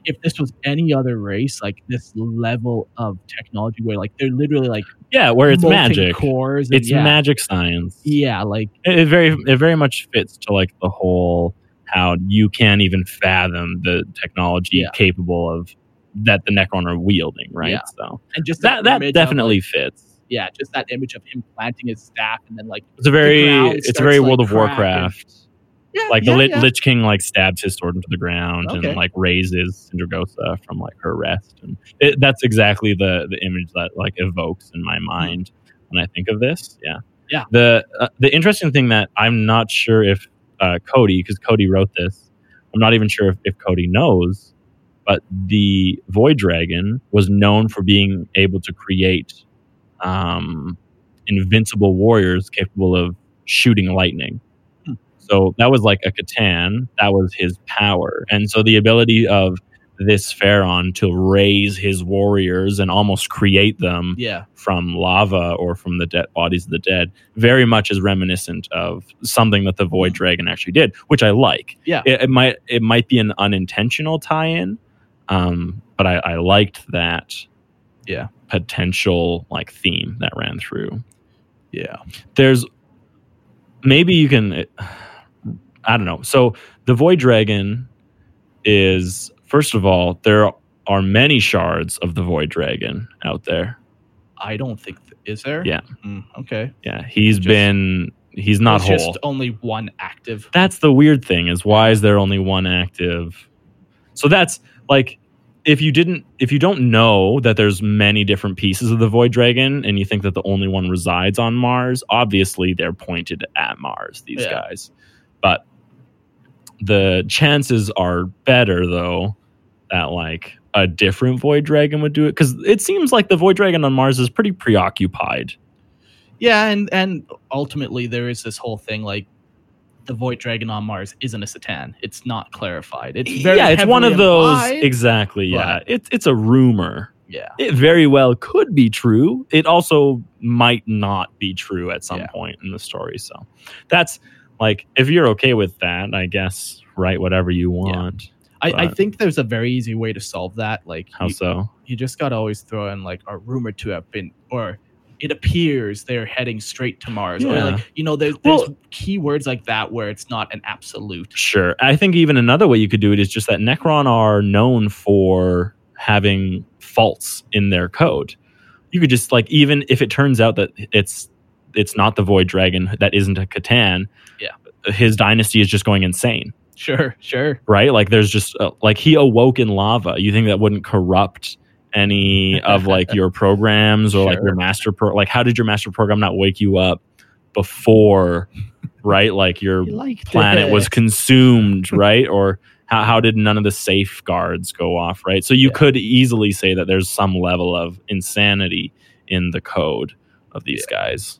if this was any other race, like this level of technology where like they're literally like Yeah, where it's magic. cores. It's yeah, magic science. Yeah, like It, it very it very much fits to like the whole how you can't even fathom the technology Yeah. capable of that the Necron are wielding, right? Yeah. So and just that that of, definitely like, fits. yeah, just that image of him planting his staff and then like It's a very it's a very like, World of. Warcraft. Yeah, Like yeah, the Lich, yeah. Lich King like stabs his sword into the ground Okay. and like raises Sindragosa from like her rest, and it, that's exactly the the image that like evokes in my mind when I think of this. Yeah, Yeah. The uh, the interesting thing that I'm not sure if uh, Cody, because Cody wrote this, I'm not even sure if, if Cody knows, but the Void Dragon was known for being able to create um, invincible warriors capable of shooting lightning. So that was like a C'tan. That was his power. And so the ability of this phaeron to raise his warriors and almost create them Yeah. from lava or from the dead bodies of the dead very much is reminiscent of something that the void dragon actually did which i like Yeah. it, it might it might be an unintentional tie-in um but i i liked that Yeah. potential like theme that ran through Yeah. there's maybe you can i don't know so the void dragon is first of all there are many shards of the void dragon out there I don't think th- is there. Yeah. Mm, okay. yeah he's Just- been he's not whole just only one active. that's the weird thing is why is there only one active so that's like if you didn't if you don't know that there's many different pieces of the void dragon and you think that the only one resides on mars obviously they're pointed at mars these Yeah. guys but the chances are better though that like a different void dragon would do it because it seems like the void dragon on mars is pretty preoccupied Yeah, and and ultimately there is this whole thing like the Void Dragon on Mars isn't a C'tan. It's not clarified. It's very yeah it's one of those implied. exactly yeah it's it's a rumor Yeah. it very well could be true. It also might not be true at some Yeah. point in the story. So that's like if you're okay with that, I guess write whatever you want. I, I think there's a very easy way to solve that. Like How you, so? you just gotta always throw in like are rumored to have been or it appears they're heading straight to Mars. Or Yeah. like you know, there's, there's Well- keywords like that where it's not an absolute. Sure. I think even another way you could do it is just that Necron are known for having faults in their code. You could just like even if it turns out that it's it's not the Void Dragon that isn't a C'tan. Yeah. His dynasty is just going insane. Sure, sure. right? Like there's just uh, like he awoke in lava. You think that wouldn't corrupt any of like your programs or like your master pro? Like how did your master program not wake you up before, right? Like your planet was consumed, right? Or how how did none of the safeguards go off, right? So you Yeah. could easily say that there's some level of insanity in the code of these guys.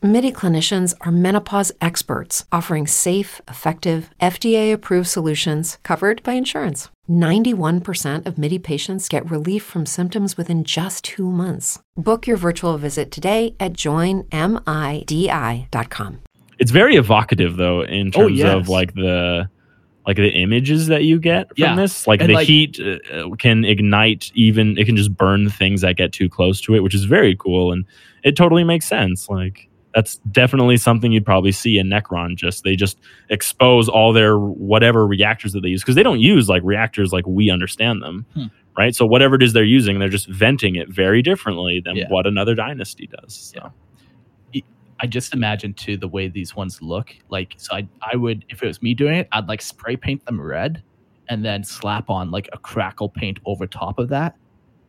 MIDI clinicians are menopause experts, offering safe, effective, FDA approved solutions covered by insurance. 91% of MIDI patients get relief from symptoms within just two months. Book your virtual visit today at joinmidi.com. It's very evocative though in Oh, terms yes. of like the like the images that you get from Yeah. this. Like And, the like- heat uh, can ignite even it can just burn things that get too close to it, which is very cool and it totally makes sense. Like that's definitely something you'd probably see in Necron. Just they just expose all their whatever reactors that they use because they don't use like reactors like we understand them, Hmm. right? So whatever it is they're using, they're just venting it very differently than Yeah. what another dynasty does. So. I just imagine too the way these ones look. Like, so I, I would, if it was me doing it, I'd like spray paint them red and then slap on like a crackle paint over top of that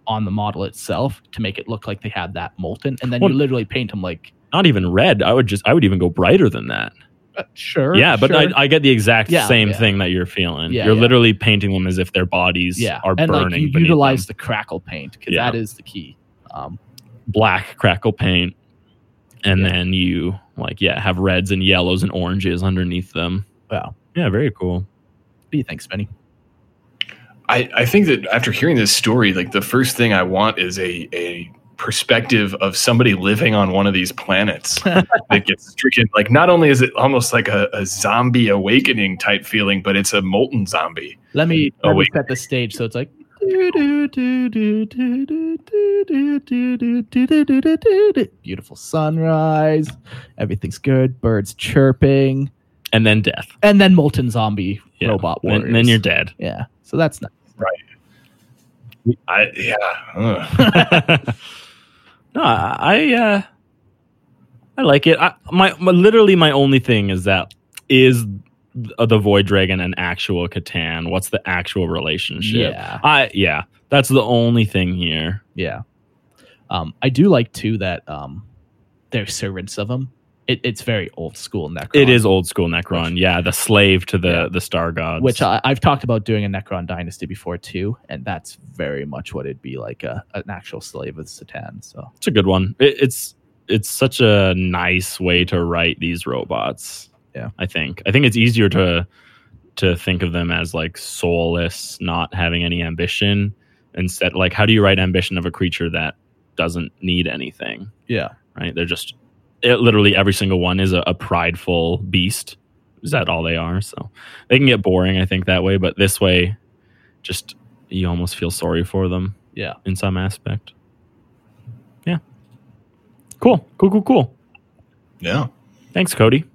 on the model itself to make it look like they have that molten. And then Well- you literally paint them like, not even red. I would just I would even go brighter than that. uh, sure. yeah, but sure. I, I get the exact Yeah, same yeah. thing that you're feeling. Yeah, you're yeah. literally painting them as if their bodies yeah. are and burning. like you utilize them. the crackle paint because Yeah. that is the key. Um, black crackle paint, and Yeah. then you like yeah have reds and yellows and oranges underneath them. wow. Yeah, very cool. What do you think, Spenny? I, I think that after hearing this story, like the first thing I want is a a perspective of somebody living on one of these planets that gets stricken. Like not only is it almost like a, a zombie awakening type feeling, but it's a molten zombie. Let me, let me set the stage so it's like. Beautiful sunrise. Everything's good. Birds chirping. And then death. And then molten zombie Yeah. robot And warriors. then, then you're dead. Yeah. So that's nice. Right. I yeah. No, I I, uh, I like it. I, my, my literally my only thing is that is the Void Dragon an actual C'tan? What's the actual relationship? Yeah. I yeah, that's the only thing here. Yeah. Um, I do like too that um, they're servants of him it, it's very old school Necron. It is old school Necron. yeah, the slave to the Yeah. the star gods. which I, I've talked about doing a Necron dynasty before too, and that's very much what it'd be like a, an actual slave of C'tan. So it's a good one. It, it's it's such a nice way to write these robots. Yeah. I think. I think it's easier to to think of them as like soulless, not having any ambition. Instead, like how do you write ambition of a creature that doesn't need anything? yeah, Right? They're just it, literally every single one is a, a prideful beast. Is that all they are? So they can get boring, I think, that way. But this way, just you almost feel sorry for them yeah. in some aspect. Yeah. Cool. Cool, cool, cool. Yeah. Thanks, Cody.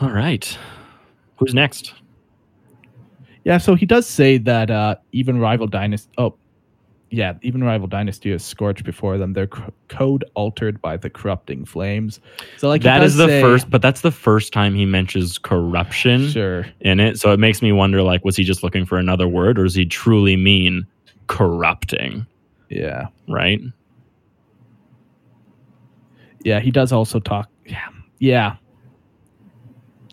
All right. Who's next? Yeah, so he does say that uh, even rival dynasty. Oh, yeah, even rival dynasty is scorched before them. Their c- code altered by the corrupting flames. So like that is the say- first, but that's the first time he mentions corruption Sure. in it. So it makes me wonder like, was he just looking for another word or does he truly mean corrupting? Yeah. Right? Yeah, he does also talk. Yeah. Yeah.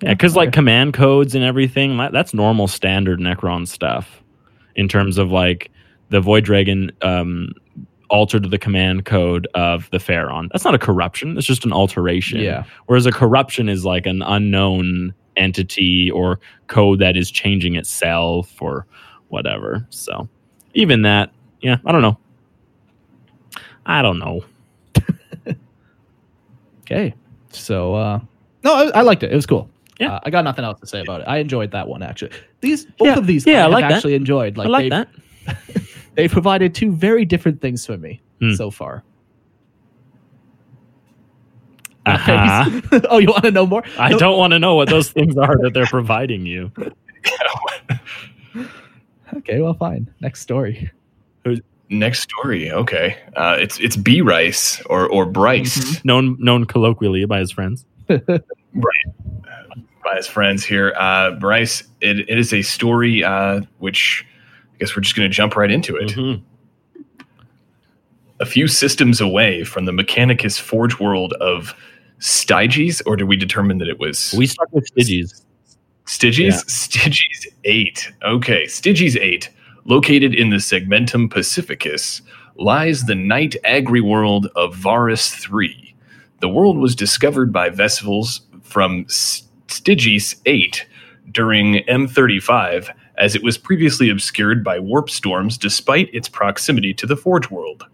Yeah, because like command codes and everything, that, that's normal standard Necron stuff in terms of like the Void Dragon um, altered the command code of the Phaeron. That's not a corruption, it's just an alteration. Yeah. Whereas a corruption is like an unknown entity or code that is changing itself or whatever. So even that, yeah, I don't know. I don't know. Okay. So uh no, I, I liked it. It was cool. Yeah. Uh, I got nothing else to say about it. I enjoyed that one actually. These both Yeah. of these Yeah, I I, like actually enjoyed. Like, I like that. they provided two very different things for me Hmm. so far. Uh-huh. oh, you want to know more? I No- don't want to know what those things are that they're providing you. Okay, well, fine. Next story. Next story. Okay. Uh, it's it's B Rice or or Bryce. known known colloquially by his friends. right. by his friends here. Uh, Bryce, it, it is a story uh, which I guess we're just going to jump right into it. Mhm. A few systems away from the Mechanicus Forge world of Stygies, or did we determine that it was We stuck with Stygies. Stygies? Stygies 8. Okay, Stygies 8, located in the Segmentum Pacificus, lies the night agri world of Varus 3. The world was discovered by vessels from S- Stygies 8 during M35, as it was previously obscured by warp storms despite its proximity to the Forge world.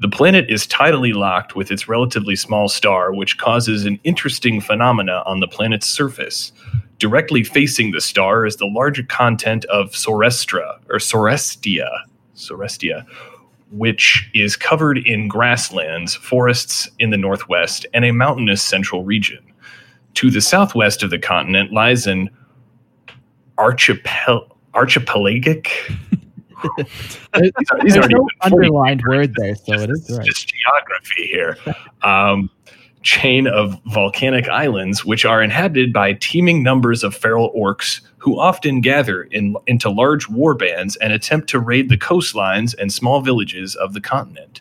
The planet is tidally locked with its relatively small star, which causes an interesting phenomena on the planet's surface. Directly facing the star is the larger content of Sorestra or Sorestia, Sorestia, which is covered in grasslands, forests in the northwest, and a mountainous central region. To the southwest of the continent lies an archipel- archipelagic. There's these no even 40 underlined word there, so just, it is right. just geography here. Um, chain of volcanic islands, which are inhabited by teeming numbers of feral orcs who often gather in, into large war bands and attempt to raid the coastlines and small villages of the continent.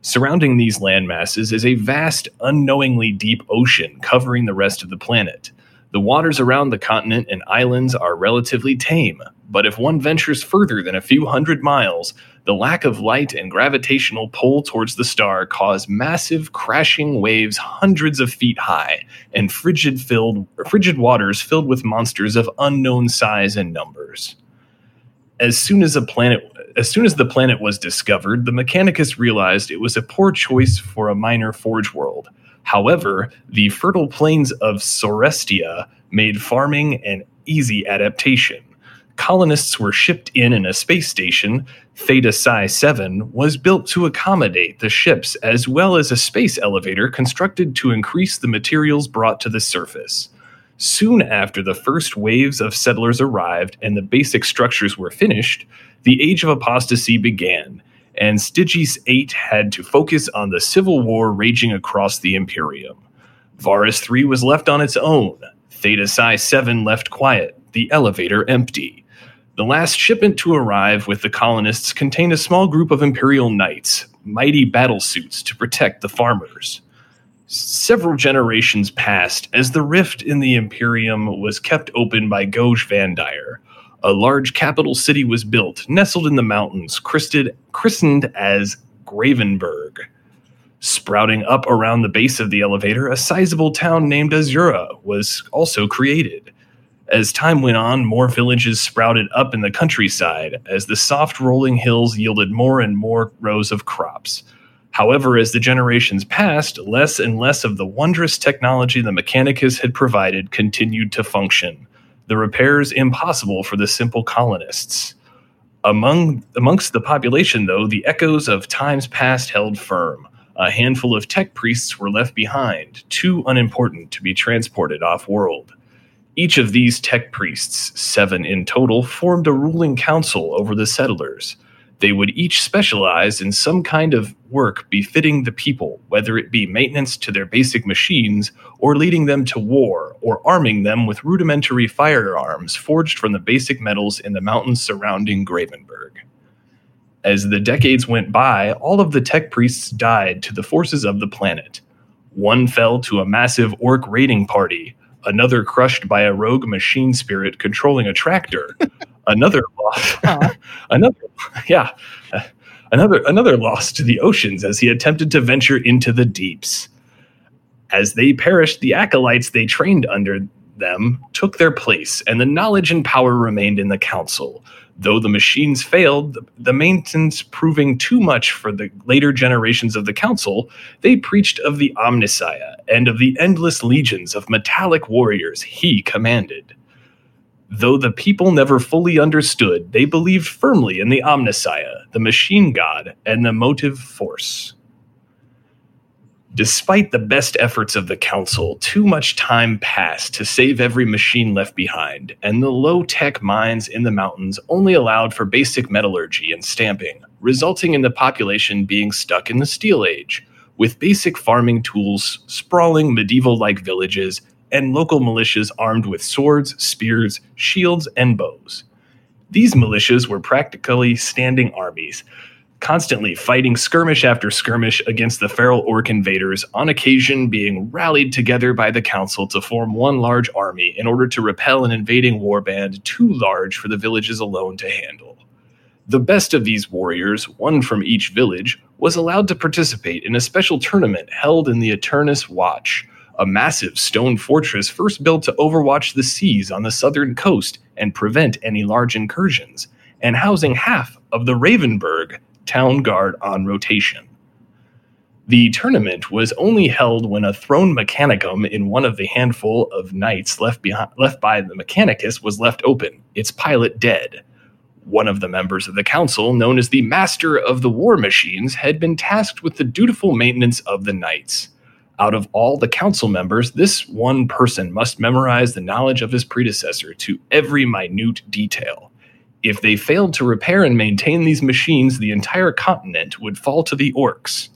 Surrounding these landmasses is a vast, unknowingly deep ocean covering the rest of the planet. The waters around the continent and islands are relatively tame, but if one ventures further than a few hundred miles, the lack of light and gravitational pull towards the star cause massive crashing waves hundreds of feet high and frigid filled frigid waters filled with monsters of unknown size and numbers. As soon as a planet as soon as the planet was discovered, the Mechanicus realized it was a poor choice for a minor forge world. However, the fertile plains of Sorestia made farming an easy adaptation. Colonists were shipped in and a space station, Theta Psi 7, was built to accommodate the ships, as well as a space elevator constructed to increase the materials brought to the surface. Soon after the first waves of settlers arrived and the basic structures were finished, the Age of Apostasy began, and Stygies VIII had to focus on the civil war raging across the Imperium. Varus III was left on its own, Theta Psi 7 left quiet, the elevator empty. The last shipment to arrive with the colonists contained a small group of Imperial knights, mighty battle suits to protect the farmers. Several generations passed as the rift in the Imperium was kept open by Goge Vandire. A large capital city was built, nestled in the mountains, christed, christened as Gravenberg. Sprouting up around the base of the elevator, a sizable town named Azura was also created. As time went on, more villages sprouted up in the countryside as the soft rolling hills yielded more and more rows of crops. However, as the generations passed, less and less of the wondrous technology the Mechanicus had provided continued to function. The repairs impossible for the simple colonists. Among amongst the population, though, the echoes of times past held firm. A handful of tech priests were left behind, too unimportant to be transported off world. Each of these tech priests, seven in total, formed a ruling council over the settlers. They would each specialize in some kind of work befitting the people, whether it be maintenance to their basic machines, or leading them to war, or arming them with rudimentary firearms forged from the basic metals in the mountains surrounding Gravenberg. As the decades went by, all of the tech priests died to the forces of the planet. One fell to a massive orc raiding party, another crushed by a rogue machine spirit controlling a tractor, another lost, another, yeah, another another lost to the oceans as he attempted to venture into the deeps. As they perished, the acolytes they trained under them took their place, and the knowledge and power remained in the council. Though the machines failed, the maintenance proving too much for the later generations of the council, they preached of the Omnissiah and of the endless legions of metallic warriors he commanded. Though the people never fully understood, they believed firmly in the Omnissiah, the machine god, and the motive force. Despite the best efforts of the Council, too much time passed to save every machine left behind, and the low tech mines in the mountains only allowed for basic metallurgy and stamping, resulting in the population being stuck in the Steel Age, with basic farming tools, sprawling medieval like villages, and local militias armed with swords, spears, shields, and bows. These militias were practically standing armies, constantly fighting skirmish after skirmish against the feral orc invaders, on occasion being rallied together by the council to form one large army in order to repel an invading warband too large for the villages alone to handle. The best of these warriors, one from each village, was allowed to participate in a special tournament held in the Eternus Watch, a massive stone fortress first built to overwatch the seas on the southern coast and prevent any large incursions, and housing half of the Ravenburg town guard on rotation. The tournament was only held when a throne mechanicum in one of the handful of knights left, behind, left by the Mechanicus was left open, its pilot dead. One of the members of the council, known as the Master of the War Machines, had been tasked with the dutiful maintenance of the knights. Out of all the council members, this one person must memorize the knowledge of his predecessor to every minute detail. If they failed to repair and maintain these machines, the entire continent would fall to the orcs.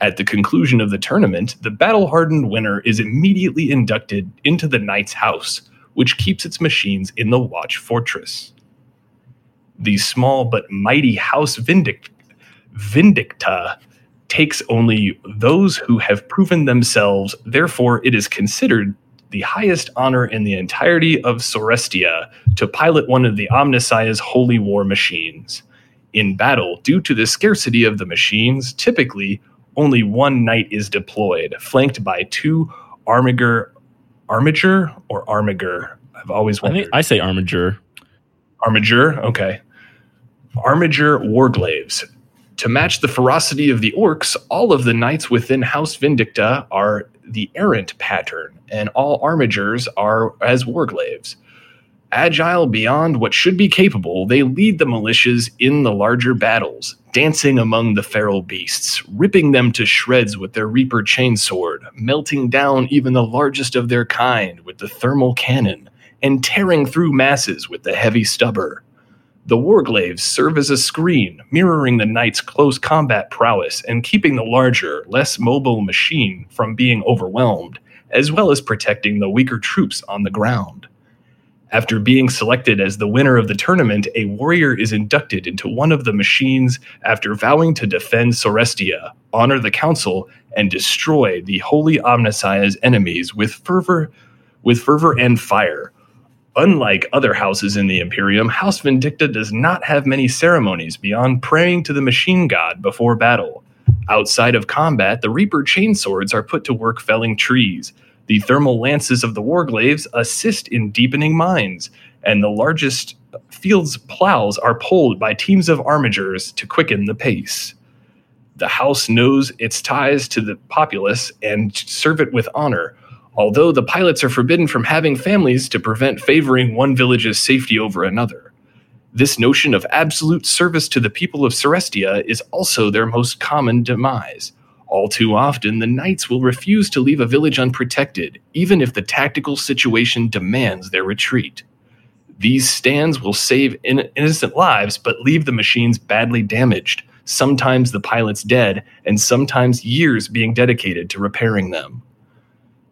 At the conclusion of the tournament, the battle hardened winner is immediately inducted into the Knight's House, which keeps its machines in the Watch Fortress. The small but mighty House Vindic- Vindicta takes only those who have proven themselves, therefore, it is considered the highest honor in the entirety of Sorestia to pilot one of the Omnissiah's holy war machines. In battle, due to the scarcity of the machines, typically only one knight is deployed, flanked by two armiger, armiger or armiger. I've always I wondered. think I say armiger. Armiger, okay. Armiger warglaives. To match the ferocity of the orcs, all of the knights within House Vindicta are the errant pattern, and all armigers are as warglaives. Agile beyond what should be capable, they lead the militias in the larger battles, dancing among the feral beasts, ripping them to shreds with their Reaper chainsword, melting down even the largest of their kind with the thermal cannon, and tearing through masses with the heavy stubber. The warglaives serve as a screen, mirroring the knight's close combat prowess and keeping the larger, less mobile machine from being overwhelmed, as well as protecting the weaker troops on the ground. After being selected as the winner of the tournament, a warrior is inducted into one of the machines after vowing to defend Sorestia, honor the council, and destroy the holy Omnissiah's enemies with fervor, with fervor and fire. Unlike other houses in the Imperium, House Vindicta does not have many ceremonies beyond praying to the machine god before battle. Outside of combat, the Reaper chainswords are put to work felling trees. The thermal lances of the Warglaives assist in deepening mines, and the largest fields plows are pulled by teams of armigers to quicken the pace. The House knows its ties to the populace and serve it with honor, although the pilots are forbidden from having families to prevent favoring one village's safety over another. This notion of absolute service to the people of Sorestia is also their most common demise. All too often, the knights will refuse to leave a village unprotected, even if the tactical situation demands their retreat. These stands will save in- innocent lives, but leave the machines badly damaged, sometimes the pilots dead, and sometimes years being dedicated to repairing them.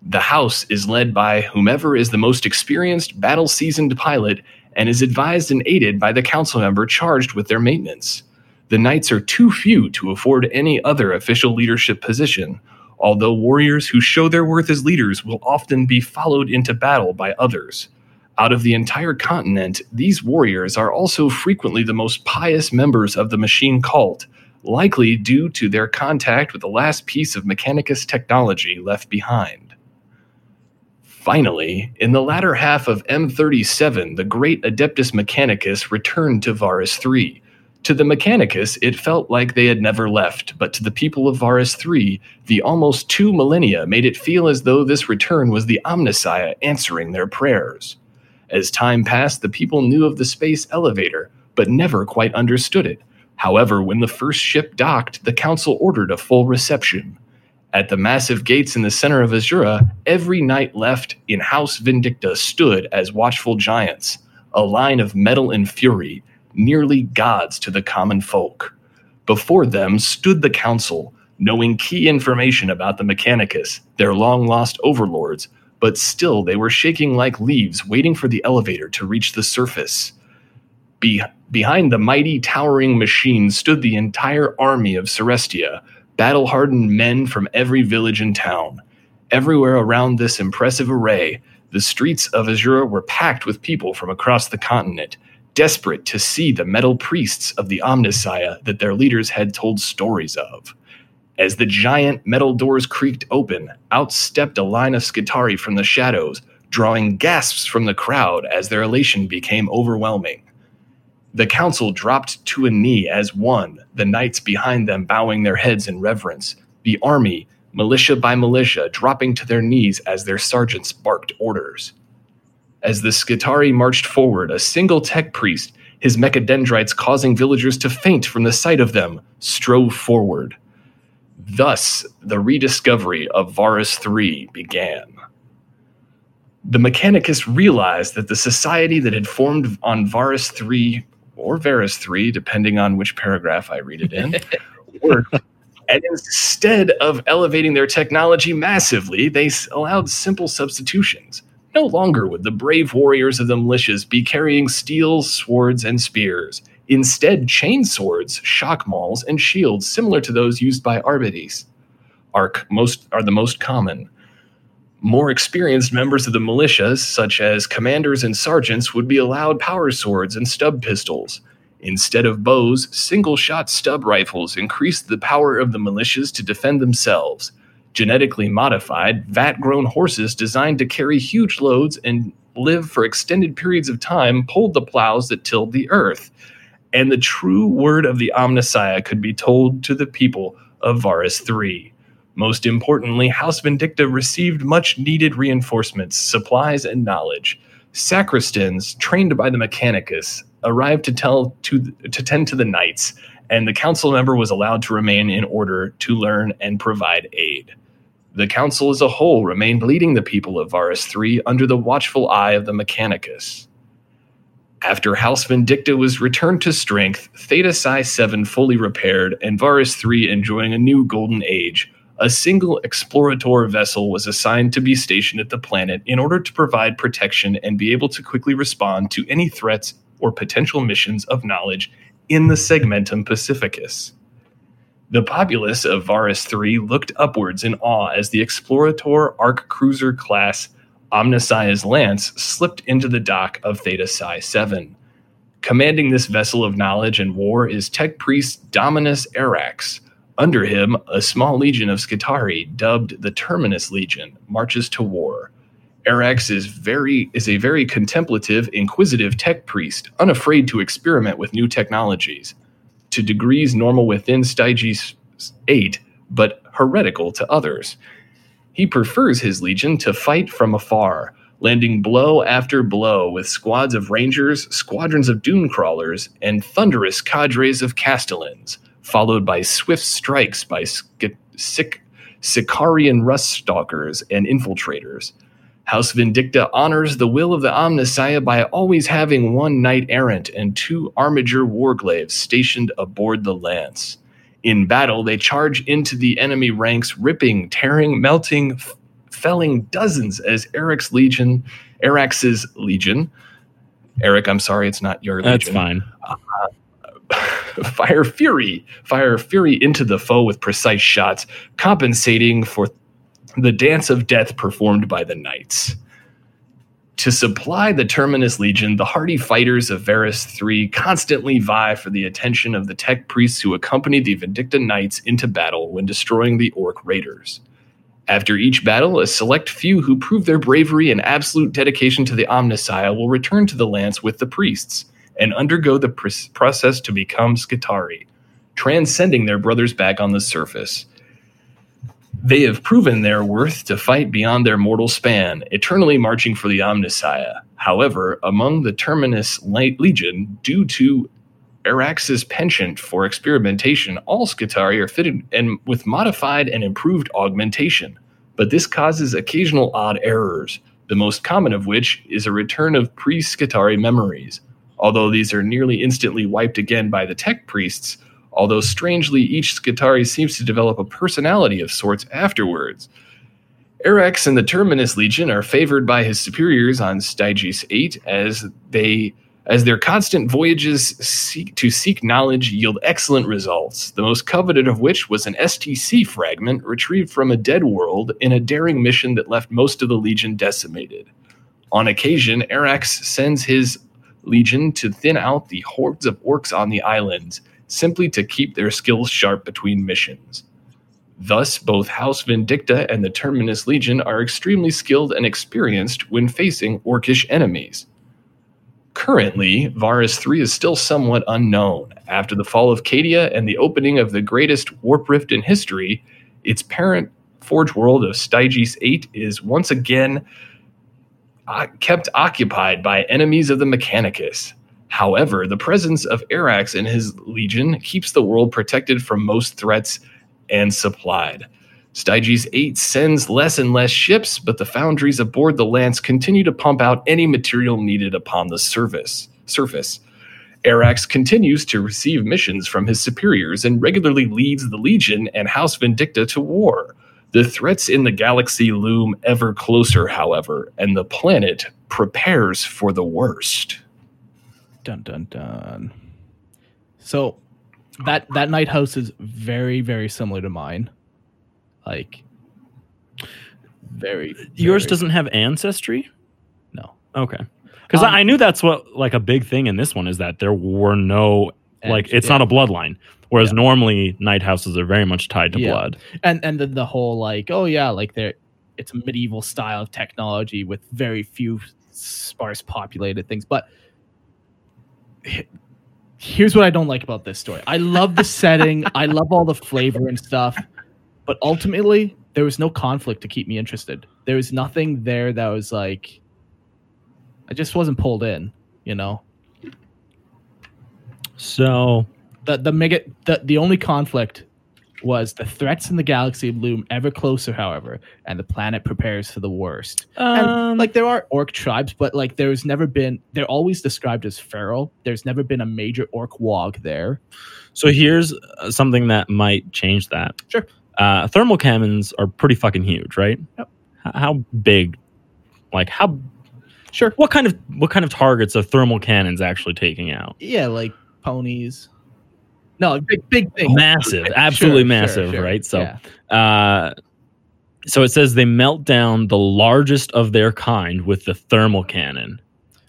The house is led by whomever is the most experienced, battle seasoned pilot and is advised and aided by the council member charged with their maintenance the knights are too few to afford any other official leadership position, although warriors who show their worth as leaders will often be followed into battle by others. Out of the entire continent, these warriors are also frequently the most pious members of the machine cult, likely due to their contact with the last piece of Mechanicus technology left behind. Finally, in the latter half of M37, the great Adeptus Mechanicus returned to Varus III, to the Mechanicus, it felt like they had never left, but to the people of Varus III, the almost two millennia made it feel as though this return was the Omnissiah answering their prayers. As time passed, the people knew of the space elevator, but never quite understood it. However, when the first ship docked, the council ordered a full reception. At the massive gates in the center of Azura, every knight left in House Vindicta stood as watchful giants, a line of metal and fury, nearly gods to the common folk. Before them stood the council, knowing key information about the Mechanicus, their long lost overlords, but still they were shaking like leaves, waiting for the elevator to reach the surface. Be- behind the mighty, towering machine stood the entire army of Sorestia, battle hardened men from every village and town. Everywhere around this impressive array, the streets of Azura were packed with people from across the continent, desperate to see the metal priests of the Omnissiah that their leaders had told stories of. As the giant metal doors creaked open, out stepped a line of Skitarii from the shadows, drawing gasps from the crowd as their elation became overwhelming. The council dropped to a knee as one, the knights behind them bowing their heads in reverence, the army, militia by militia, dropping to their knees as their sergeants barked orders. As the Skitarii marched forward, a single tech priest, his mechadendrites causing villagers to faint from the sight of them, strove forward. Thus, the rediscovery of Varus III began. The Mechanicus realized that the society that had formed on Varus III, or Varus 3, depending on which paragraph I read it in, worked. And instead of elevating their technology massively, they allowed simple substitutions. No longer would the brave warriors of the militias be carrying steels, swords, and spears. Instead, chain swords, shock mauls, and shields similar to those used by Arbites are, most, are the most common. More experienced members of the militias, such as commanders and sergeants, would be allowed power swords and stub pistols. Instead of bows, single shot stub rifles increased the power of the militias to defend themselves genetically modified, vat grown horses designed to carry huge loads and live for extended periods of time pulled the plows that tilled the earth. And the true word of the Omnissiah could be told to the people of Varus III. Most importantly, House Vindicta received much needed reinforcements, supplies, and knowledge. Sacristans, trained by the Mechanicus, arrived to tell to, to tend to the knights, and the council member was allowed to remain in order to learn and provide aid. The council as a whole remained leading the people of Varus III under the watchful eye of the Mechanicus. After House Vindicta was returned to strength, Theta Psi 7 fully repaired, and Varus III enjoying a new golden age, a single explorator vessel was assigned to be stationed at the planet in order to provide protection and be able to quickly respond to any threats or potential missions of knowledge in the Segmentum Pacificus. The populace of Varus III looked upwards in awe as the Explorator Arc Cruiser class Omnissiah's Lance slipped into the dock of Theta Psi 7. Commanding this vessel of knowledge and war is tech priest Dominus Arax. Under him, a small legion of Skitarii, dubbed the Terminus Legion, marches to war. Arax is very is a very contemplative, inquisitive tech priest, unafraid to experiment with new technologies, to degrees normal within Stygies 8, but heretical to others. He prefers his legion to fight from afar, landing blow after blow with squads of rangers, squadrons of dune crawlers, and thunderous cadres of Kastelans, followed by swift strikes by Sic- Sicarian rust stalkers and infiltrators. House Vindicta honors the will of the Omnissiah by always having one knight errant and two armiger warglaives stationed aboard the lance. In battle, they charge into the enemy ranks, ripping, tearing, melting, f- felling dozens as Eric's legion, Arax's legion. Eric, I'm sorry, it's not your That's legion. fine. Uh, fire fury, fire fury into the foe with precise shots, compensating for the dance of death performed by the knights. To supply the Terminus Legion, the hardy fighters of Varus III constantly vie for the attention of the tech priests who accompany the Vindicta Knights into battle when destroying the Orc Raiders. After each battle, a select few who prove their bravery and absolute dedication to the Omnissiah will return to the lance with the priests and undergo the pr- process to become Skitarii, transcending their brothers back on the surface. They have proven their worth to fight beyond their mortal span, eternally marching for the Omnissiah. However, among the Terminus Light Legion, due to Arax's penchant for experimentation, all Skitarii are fitted and with modified and improved augmentation. But this causes occasional odd errors, the most common of which is a return of pre Skitarii memories. Although these are nearly instantly wiped again by the tech priests, although strangely each Skitarii seems to develop a personality of sorts afterwards. Arax and the Terminus Legion are favored by his superiors on Stygies 8 as they as their constant voyages seek to seek knowledge yield excellent results, the most coveted of which was an STC fragment retrieved from a dead world in a daring mission that left most of the Legion decimated. On occasion, Arax sends his Legion to thin out the hordes of orcs on the islands, simply to keep their skills sharp between missions. Thus, both House Vindicta and the Terminus Legion are extremely skilled and experienced when facing orcish enemies. Currently, Varus III is still somewhat unknown. After the fall of Cadia and the opening of the greatest warp rift in history, its parent forge world of Stygies 8 is once again Uh, kept occupied by enemies of the Mechanicus. However, the presence of Arax and his legion keeps the world protected from most threats and supplied. Stygies 8 sends less and less ships, but the foundries aboard the Lance continue to pump out any material needed upon the surface. surface. Arax continues to receive missions from his superiors and regularly leads the Legion and House Vindicta to war. The threats in the galaxy loom ever closer, however, and the planet prepares for the worst. Dun dun dun. So that that knight house is very very similar to mine. Like very. Yours doesn't have ancestry? No. Okay. Because Um, I knew that's what like a big thing in this one is that there were no like it's yeah. not a bloodline. Whereas Yeah. normally knight houses are very much tied to Yeah. blood. and and then the whole like oh yeah like there it's a medieval style of technology with very few sparse populated things but here's what i don't like about this story i love the setting i love all the flavor and stuff but ultimately there was no conflict to keep me interested there was nothing there that was like i just wasn't pulled in you know So the the mega the, the only conflict was the threats in the galaxy loom ever closer however and the planet prepares for the worst and um, like there are orc tribes but like there's never been they're always described as feral there's never been a major orc Waaagh there so here's uh, something that might change that. Sure. Uh, thermal cannons are pretty fucking huge, right? Yep. H- How big? Like how? Sure. What kind of what kind of targets are thermal cannons actually taking out? Yeah, like ponies. No, big big thing. Massive, absolutely sure, massive, sure. right? So, Yeah. uh, so it says they melt down the largest of their kind with the thermal cannon.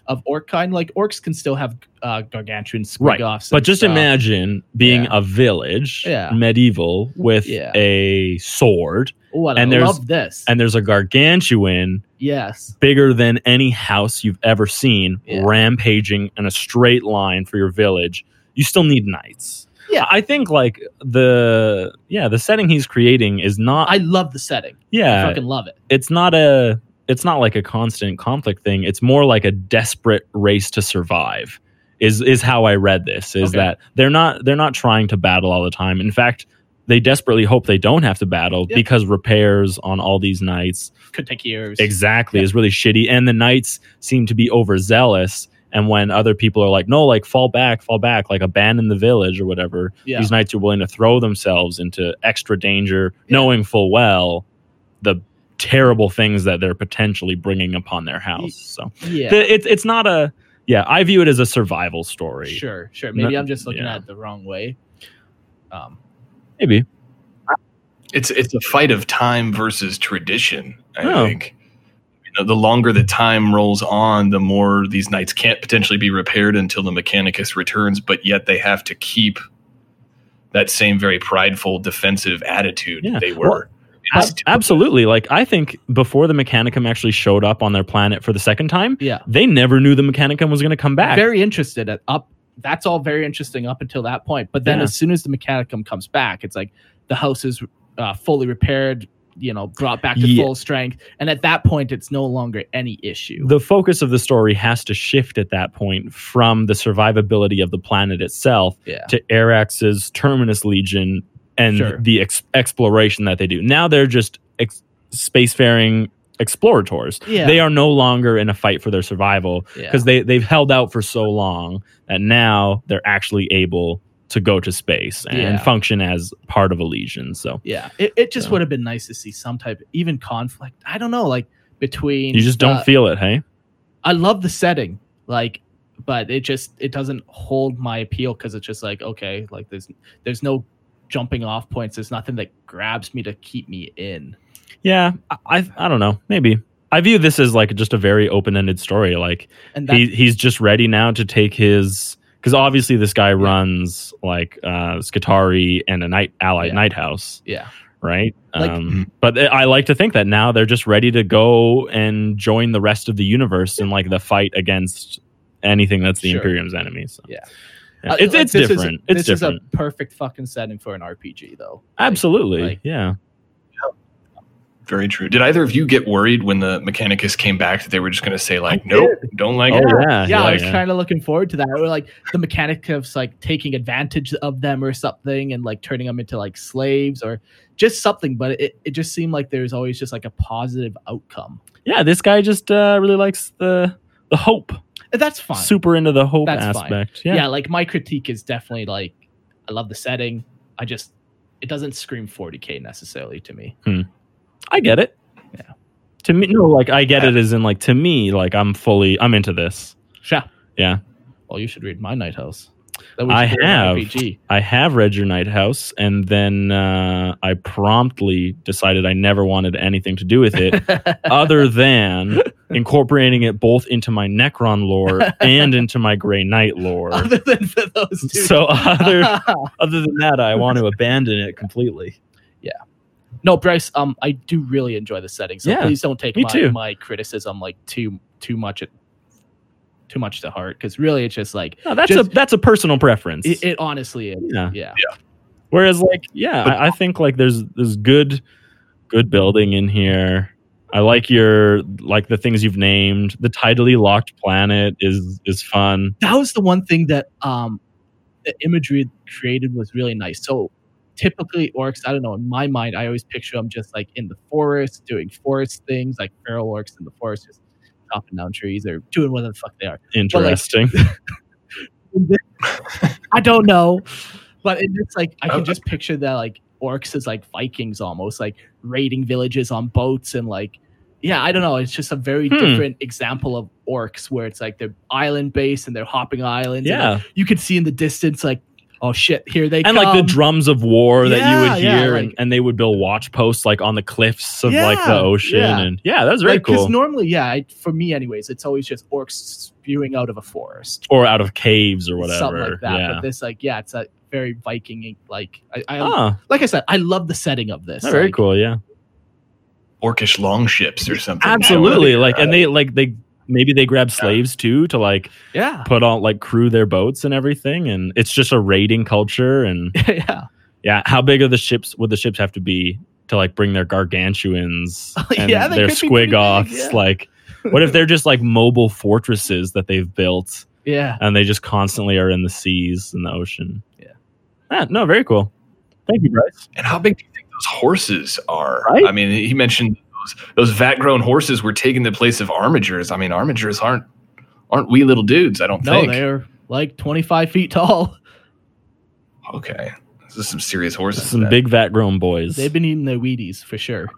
of orc kind, like orcs can still have uh, gargantuan Right, squiggoths But just stuff. imagine being Yeah. a village, Yeah. medieval, with Yeah. a sword, Oh, and and I there's- love this. and there's a gargantuan yes, bigger than any house you've ever seen, rampaging in a straight line for your village. You still need knights. Yeah. I think like the yeah the setting he's creating is not I love the setting. Yeah, I fucking love it. it's not a it's not like a constant conflict thing it's more like a desperate race to survive is is how i read this is Okay. that they're not they're not trying to battle all the time in fact they desperately hope they don't have to battle Yeah. because repairs on all these knights Could take years. exactly Yeah. is really shitty and the knights seem to be overzealous and when other people are like no like fall back fall back like abandon the village or whatever Yeah. these knights are willing to throw themselves into extra danger Yeah. knowing full well the terrible things that they're potentially bringing upon their house so yeah. the, it's it's not a yeah i view it as a survival story Sure, sure. Maybe No- I'm just looking yeah. at it the wrong way. Um, maybe It's it's a fight of time versus tradition. I Oh. think. You know, the longer the time rolls on, the more these knights can't potentially be repaired until the Mechanicus returns. But yet they have to keep that same very prideful defensive attitude Yeah. they were. Well, Ab- absolutely like i think before the mechanicum actually showed up on their planet for the second time yeah. they never knew the mechanicum was going to come back Very interested at up. That's all very interesting up until that point. But then Yeah. as soon as the mechanicum comes back, it's like the house is uh, fully repaired. You know, brought back to Yeah. full strength, and at that point, it's no longer any issue. the focus of the story has to shift at that point from the survivability of the planet itself yeah. to Arax's Terminus Legion and Sure. the ex- exploration that they do. Now they're just ex- spacefaring explorators. Yeah. They are no longer in a fight for their survival Yeah. because they they've held out for so long that now they're actually able to go to space and Yeah. function as part of a legion. So Yeah, it, it just So- would have been nice to see some type, of, even conflict. I don't know, like between. you just don't uh, feel it, hey? I love the setting, like, but it just it doesn't hold my appeal because it's just like okay, like there's there's no jumping off points. There's nothing that grabs me to keep me in. Yeah, I, I I don't know. Maybe I view this as like just a very open-ended story. Like And that, he he's just ready now to take his because obviously this guy runs like uh Skitarii and a knight allied Yeah. knight house, yeah, right? Like- um, but I like to think that now they're just ready to go and join the rest of the universe in like the fight against anything that's the Sure. Imperium's enemies. So, Yeah. Yeah, Uh, it's like, it's this is- different. it's this different. is a perfect fucking setting for an RPG, though. Absolutely, like- yeah. Very true. Did either of you get worried when the Mechanicus came back that they were just going to say like, I "Nope, don't like Oh it"? yeah, yeah, I was yeah. kind of looking forward to that. Or like the Mechanicus like taking advantage of them or something and like turning them into like slaves or just something. But it, it just seemed like there's always just like a positive outcome. yeah, this guy just uh, really likes the the hope. That's fine. Super into the hope That's fine. aspect. yeah. Yeah. like my critique is definitely like I love the setting. I just it doesn't scream 40k necessarily to me. I get it. Yeah. To me, no, like I get it as in like to me, like I'm fully, I'm into this. Sure. Yeah, Well, you should read my Knight House. I should do an have. I have read your Knight House, and then uh, I promptly decided I never wanted anything to do with it, other than incorporating it both into my Necron lore and into my Grey Knight lore. Other than for those two. So other other than that, I want to abandon it completely. No, Bryce. Um, I do really enjoy the setting. So Yeah, please don't take my, too. my criticism like too too much at too much to heart because really it's just like No, that's Just- a that's a personal preference. it, it honestly is. Yeah. Yeah. Whereas, like, yeah, I, I think like there's there's good good building in here. I like your like the things you've named. The tidally locked planet is is fun. That was the one thing that um the imagery created was really nice. So typically orcs, I don't know, in my mind, I always picture them just like in the forest doing forest things, like feral orcs in the forest just chopping down trees or doing whatever the fuck they are. Interesting. I don't know, but it's like I can just picture that like orcs as like Vikings almost, like raiding villages on boats and like yeah, I don't know. It's just a very Hmm. different example of orcs where it's like they're island based and they're hopping islands. and, Yeah. like, you could see in the distance like, oh shit, here they and come. like the drums of war that you Yeah, would yeah, hear, like- and, and they would build watch posts like on the cliffs of like the Yeah, ocean, yeah. and yeah, that's very Like, 'cause cool. normally, yeah, I, for me, anyways, it's always just orcs spewing out of a forest, or out of caves or whatever. something like that. Yeah. But this, like, yeah, it's a very Viking. Like, I, I Ah, like I said, I love the setting of this. very like, cool. Yeah, Orcish longships or something. absolutely. Like, and they like they maybe they grab slaves too to like Yeah, put on like crew their boats and everything, and it's just a raiding culture. And yeah, yeah, how big are the ships? Would the ships have to be to like bring their gargantuans and Yeah, their could be pretty big, yeah. Like, what if they're just like mobile fortresses that they've built? yeah. and they just constantly are in the seas and the ocean. Yeah. Ah, no, very cool. Thank you, Bryce. And how big do you think those horses are? Right? I mean, he mentioned those, those vat grown horses were taking the place of armigers. I mean, armigers aren't aren't wee little dudes. I don't No, think. No, they're like twenty five feet tall. Okay, this is some serious horses. Some then. big vat grown boys. They've been eating their Wheaties for sure.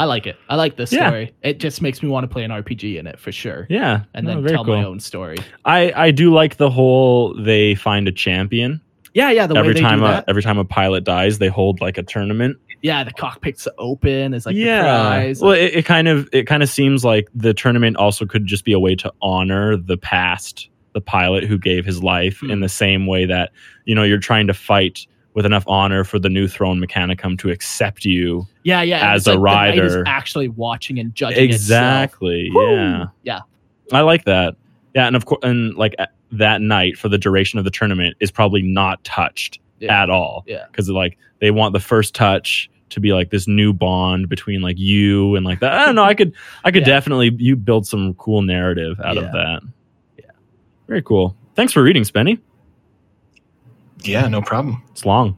I like it. I like this Yeah. story. It just makes me want to play an RPG in it for sure. yeah, And no, then very tell cool. my own story. I I do like the whole they find a champion Yeah, yeah. The every way they time do a that. every time a pilot dies. They hold like a tournament. Yeah, the cockpit's open. It's like yeah, well, it, it kind of it kind of seems like the tournament also could just be a way to honor the past, the pilot who gave his life Hmm. in the same way that you know you're trying to fight with enough honor for the new throne mechanicum to accept you yeah, yeah. as a like knight is rider. actually watching and judging. exactly yeah Yeah. i like that yeah and of course and like that knight for the duration of the tournament is probably not touched Yeah. at all Yeah. because like they want the first touch to be like this new bond between like you and like that i don't know i could i could Yeah. definitely you build some cool narrative out Yeah. of that Yeah. very cool thanks for reading spenny yeah, no problem. it's long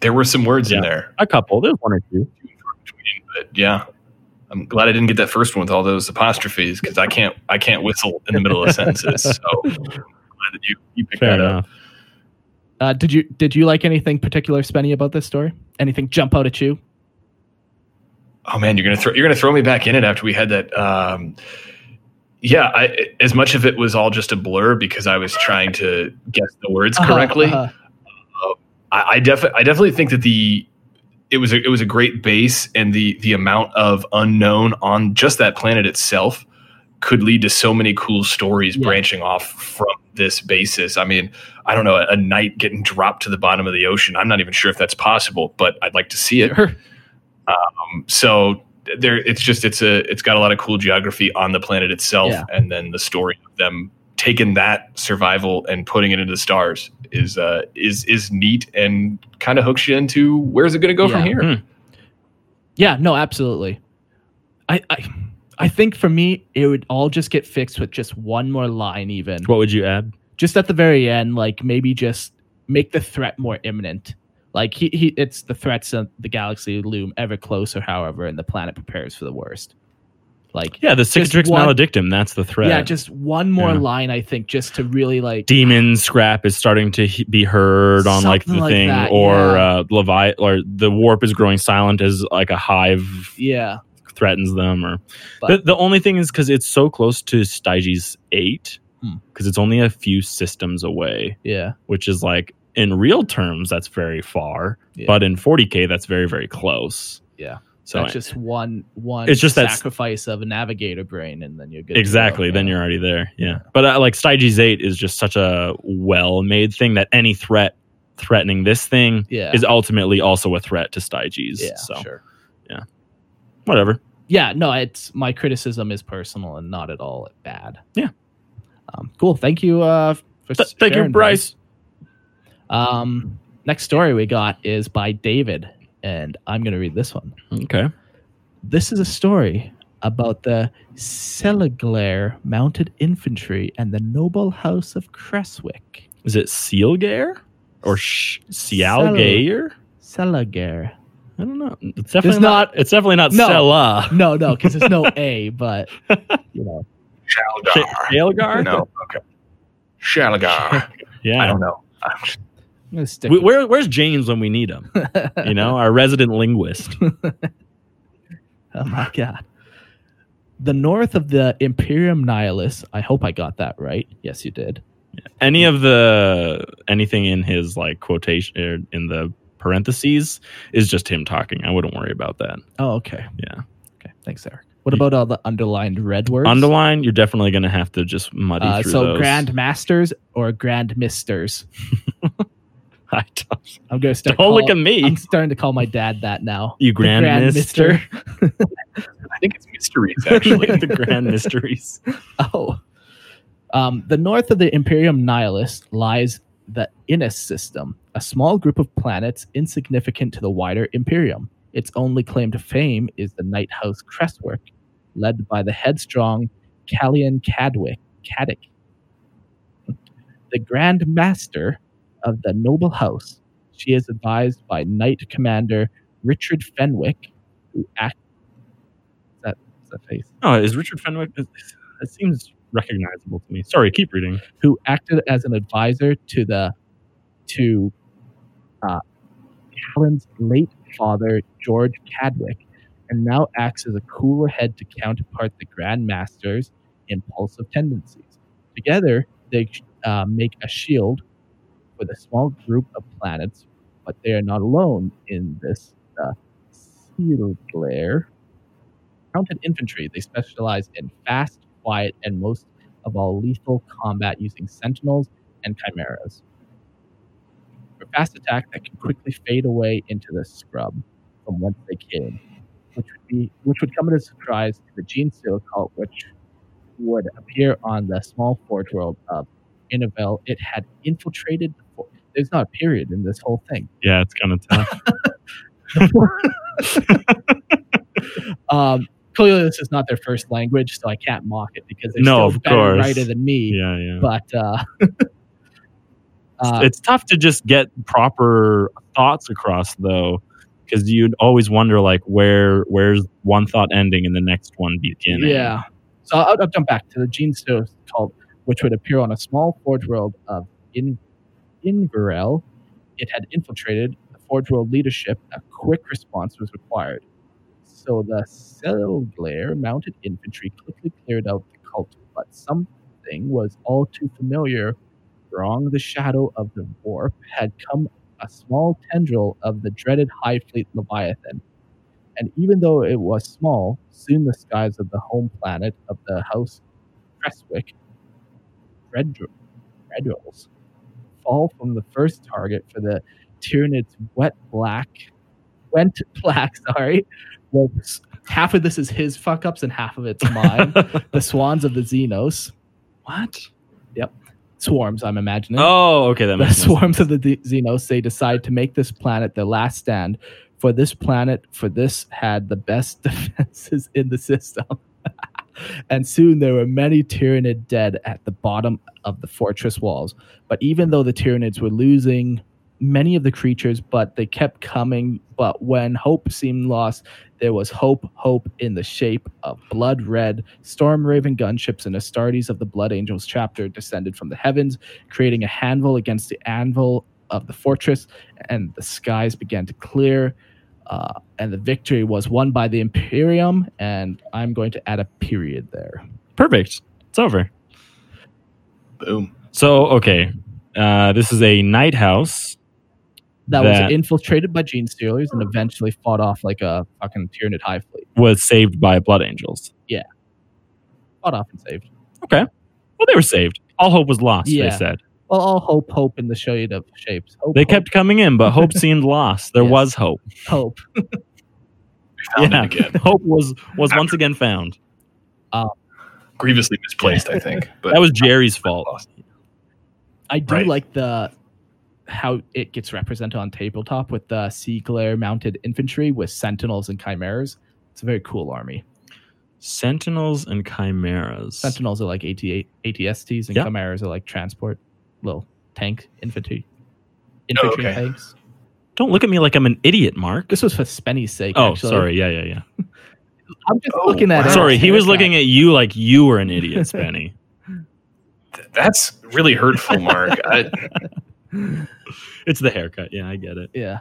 There were some words in there, a couple there's one or two but yeah, I'm glad I didn't get that first one with all those apostrophes because I can't I can't whistle in the middle of sentences. So I'm glad that you you picked fair that up. Uh, did you did you like anything particular, Spenny, about this story? Anything jump out at you? Oh man, you're gonna throw you're gonna throw me back in it after we had that. Um, yeah, I, as much of it was all just a blur because I was trying to guess the words Uh-huh, correctly. uh-huh. I, I definitely I definitely think that the it was a, it was a great base and the the amount of unknown on just that planet itself could lead to so many cool stories Yeah. branching off from this basis. I mean, I don't know, a, a knight getting dropped to the bottom of the ocean. I'm not even sure if that's possible, but I'd like to see it. Sure. Um, so there, it's just it's a it's got a lot of cool geography on the planet itself, Yeah. and then the story of them taking that survival and putting it into the stars is uh, is is neat and kind of hooks you into where's it going to go from here. Hmm. Yeah, no, absolutely. I, I I think for me it would all just get fixed with just one more line even. what would you add Just at the very end, like maybe just make the threat more imminent. Like he, he it's the threats of the galaxy loom ever closer, however, and the planet prepares for the worst. Like yeah the cicatrix one- maledictum that's the threat yeah, just one more Yeah. line I think just to really like demon scrap is starting to he- be heard on like the like thing that, or yeah. uh levi or the warp is growing silent as like a hive yeah. Threatens them or But- the, the only thing is because it's so close to Stygies 8 Hmm. because it's only a few systems away Yeah. which is like in real terms that's very far Yeah. but in 40k that's very very close Yeah. so That's just one one It's just that- sacrifice of a navigator brain and then you're good. to go. exactly then Yeah. you're already there yeah but uh, like Stygies 8 is just such a well made thing that any threat threatening this thing Yeah. is ultimately also a threat to Stygies yeah, so sure. Whatever Yeah, no, it's my criticism is personal and not at all bad. Yeah. Um, cool. Thank you uh for Th- thank you sharing, bryce Um next story we got is by David and I'm going to read this one. okay This is a story about the Celaglair mounted infantry and the noble house of Creswick. is it sealgare or sh- sealgare Celaglair. I don't know it's definitely There's not, not- it's definitely not No. Stella. No, no, because there's no A, but you know. Shalgar. Sealgar? No, okay. Shalgar. yeah I don't know. I'm gonna stick We- Where, where's James when we need him? You know, our resident linguist. Oh my god. The north of the Imperium Nihilus. I hope I got that right. Yes, you did. Any of the anything in his like quotation er, in the parentheses is just him talking. I wouldn't worry about that. Oh, okay. Yeah. Okay. Thanks, Eric. What about all the underlined red words? Underline, you're definitely going to have to just muddy Uh, through so those. Grand Masters or Grand Misters. I don't, I'm gonna start. don't look at me, I'm starting to call my dad that now. you The Grand, Mister. I think it's mysteries actually. the Grand Mysteries. Oh. Um, the north of the Imperium Nihilus lies the Innis system, a small group of planets insignificant to the wider Imperium. Its only claim to fame is the Knight House Crestwork, led by the headstrong Callian Cadwick, Caddick. The Grand Master of the Noble House, she is advised by Knight Commander Richard Fenwick, who act. Is that, that face? Oh, is Richard Fenwick? It seems recognizable to me. Sorry, keep reading. who acted as an advisor to the to uh, Callan's late father George Cadwick, and now acts as a cooler head to counterpart the Grand Master's impulsive tendencies. Together, they uh, make a shield with a small group of planets, but they are not alone in this uh, seal glare. Mounted infantry, they specialize in fast, quiet, and most of all lethal combat using sentinels and chimeras. For fast attack that can quickly fade away into the scrub from whence they came, which would be which would come as a surprise to the Gene Seal cult, which would appear on the small forge world of Innovel. It had infiltrated. The for- There's not a period in this whole thing. Yeah, it's kind of tough. Um, clearly, this is not their first language, so I can't mock it because they're No, still of better course. writer than me. yeah, yeah. But uh, uh, it's tough to just get proper thoughts across though because you'd always wonder like where where's one thought ending and the next one beginning Yeah. So I'll, I'll jump back to the gene stove called, which would appear on a small forge world of In Inverell. It had infiltrated the forge world leadership. A quick response was required. So the Celglare mounted infantry quickly cleared out the cult, but something was all too familiar. Wrong the shadow of the warp had come a small tendril of the dreaded Hive Fleet Leviathan and even though it was small, soon the skies of the home planet of the House Creswick, Redr- Redrolls, fall from the first target for the Tyranids wet black, went black, sorry. Well, half of this is his fuck ups and half of it's mine. the swans of the Xenos. what Yep. Swarms, I'm imagining. oh okay that the makes sense swarms of the Xenos, they decide to make this planet their last stand. For this planet, for this had the best defenses in the system. and soon there were many Tyranid dead at the bottom of the fortress walls. But even though the Tyranids were losing many of the creatures, but they kept coming. But when hope seemed lost, there was hope, hope in the shape of blood red, storm raven gunships and Astartes of the Blood Angels chapter descended from the heavens, creating a handle against the anvil of the fortress, and the skies began to clear. Uh, and the victory was won by the Imperium, and I'm going to add a period there. perfect it's over Boom. so okay uh this is a knight house That, That- was infiltrated by Gene Stealers and eventually fought off like a fucking Tyranid Hive Fleet. was saved by blood angels Yeah. Fought off and saved. Okay. Well they were saved all hope was lost Yeah. they said Well, all hope, hope in the shade of shapes. Hope, they hope, kept coming in but hope seemed lost there Yes. was hope hope. Yeah again. hope was was once again found um, Grievously misplaced, I think. But that was jerry's fault. I do Right. like the how it gets represented on tabletop with the sea glare mounted infantry with sentinels and chimeras. It's a very cool army. sentinels and chimeras Sentinels are like AT, ATSTs and Yeah. chimeras are like transport little tank infantry. Oh, Infantry okay. tanks. don't look at me like i'm an idiot mark This was for Spenny's sake. oh actually. sorry yeah yeah yeah I'm just Oh, looking at wow. Sorry, he was looking at you like you were an idiot, Spenny. That's really hurtful, Mark. I, it's the haircut. Yeah, I get it. Yeah.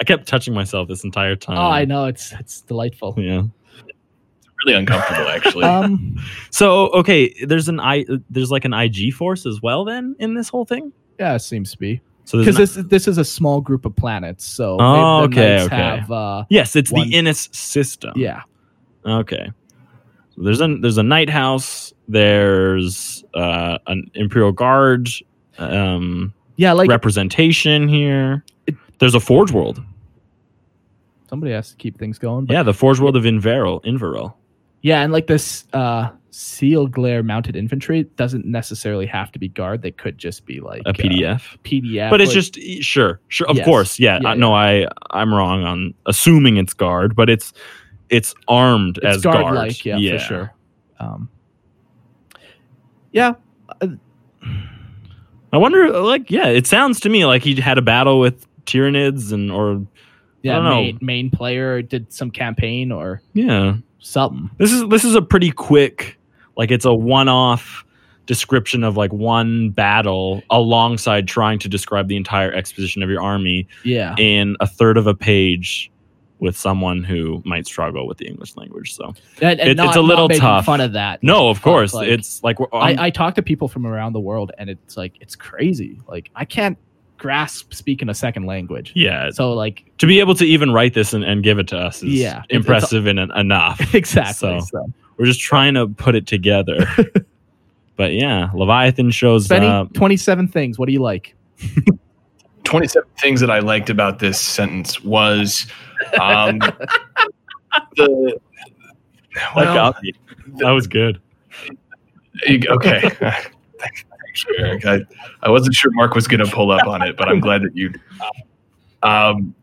I kept touching myself this entire time. Oh, I know. It's it's delightful. Yeah. It's really uncomfortable, actually. Um. So okay, there's an I there's like an IG force as well then in this whole thing. Yeah, it seems to be So because an- this this is a small group of planets. So Oh, maybe the okay, okay. Have, uh, yes, it's one- the Innis system. yeah. Okay. So there's a there's a knight house. There's uh, an Imperial Guard um, Yeah. Like representation here. There's a Forge World. somebody has to keep things going. Yeah, the Forge World of Inveril. Inveril. Yeah, and like this uh seal glare mounted infantry doesn't necessarily have to be guard. They could just be like A PDF. uh, PDF. but it's like- just sure, sure. Of Yes. course, yeah. Yeah, I, no, I I'm wrong on assuming it's guard, but it's it's armed it's as guard guard. like, yeah, for sure. Um Yeah. I wonder, like, yeah, it sounds to me like he had a battle with Tyranids and or Yeah, main, main player did some campaign or yeah. something. This is this is a pretty quick, like it's a one-off description of like one battle alongside trying to describe the entire exposition of your army Yeah. in a third of a page with someone who might struggle with the English language. So And, and It- it's a little making tough. fun of that. no, of Fuck, course, like, it's like I'm- I, um, I talk to people from around the world and it's like it's crazy. Like I can't grasp speaking a second language. yeah. So like To be able to even write this and, and give it to us is Yeah, it's- it's- impressive and enough. exactly. So- So, We're just trying to put it together. but yeah, Leviathan shows Benny, up. 27 things. What do you like? 27 things that I liked about this sentence was um, the. That Well, got me. That was good. you- okay. Thanks, Eric. I, I wasn't sure Mark was going to pull up on it, but I'm glad that you. did. Um,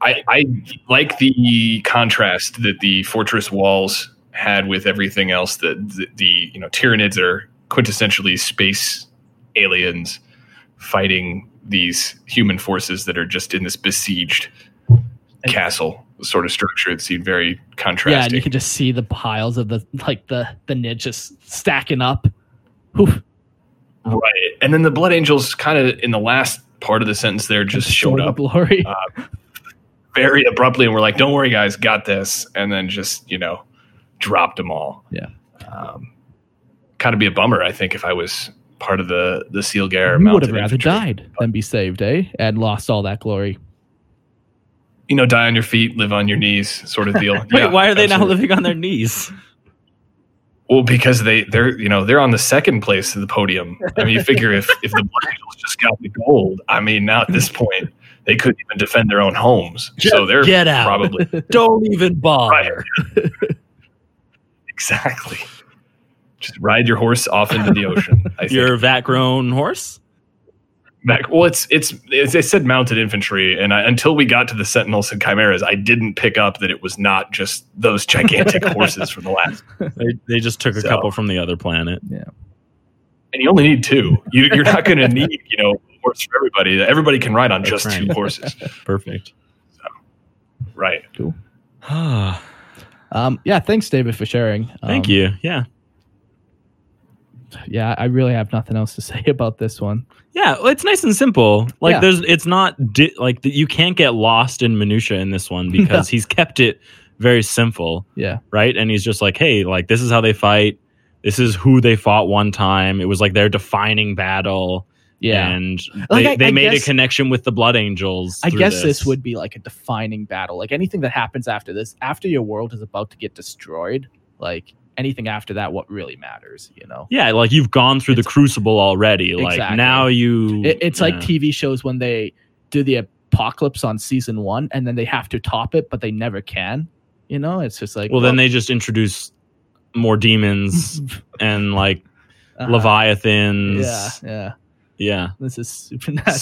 I, I like the contrast that the fortress walls had with everything else. That the, the you know Tyranids are quintessentially space aliens fighting these human forces that are just in this besieged castle sort of structure. It seemed very contrasting. Yeah, and you can just see the piles of the like the the nid just stacking up. Oof. Right. And then the Blood Angels kind of in the last part of the sentence there just showed up Glory. uh, very abruptly and we're like, don't worry, guys, got this. And then just, you know, dropped them all. Yeah. Um, kind of be a bummer, I think, if I was part of the, the Seal Gare. you would have rather infantry. died than be saved, eh? And lost all that glory. You know, die on your feet, live on your knees sort of deal. Wait, why are they not absolutely. living on their knees? Well, because they they're you know they're on the second place of the podium. I mean, you figure if if the Blood Angels just got the gold, I mean, now at this point they couldn't even defend their own homes. so they're get out. probably Don't even bother. exactly. Just ride your horse off into the ocean. I think. Your vat grown horse? Back, well, it's, it's it's it said mounted infantry, and I, until we got to the Sentinels and Chimeras, I didn't pick up that it was not just those gigantic horses from the last. They, they just took a So- couple from the other planet. Yeah, and you only need two. You, you're not going to need you know a horse for everybody. Everybody can ride on That's just right. two horses, Perfect. right? Thank Um, yeah, thanks, David, for sharing. Um, you. Yeah. Yeah, I really have nothing else to say about this one. Yeah, well, it's nice and simple. Like Yeah. there's it's not di- like you can't get lost in minutia in this one because he's kept it very simple, Yeah, right? And he's just like, "Hey, like this is how they fight. This is who they fought one time. It was like their defining battle." yeah. And Like, they, I- they I made guess- a connection with the Blood Angels. I guess this. would be like a defining battle. Like anything that happens after this, after your world is about to get destroyed, like anything after that, what really matters, you know? Yeah, like you've gone through the crucible already. Like now you It, it's like. TV shows when they do the apocalypse on season one and then they have to top it, but they never can. You know, it's just like Well, then they just introduce more demons and like uh, leviathans. Yeah, yeah. Yeah. This is supernatural.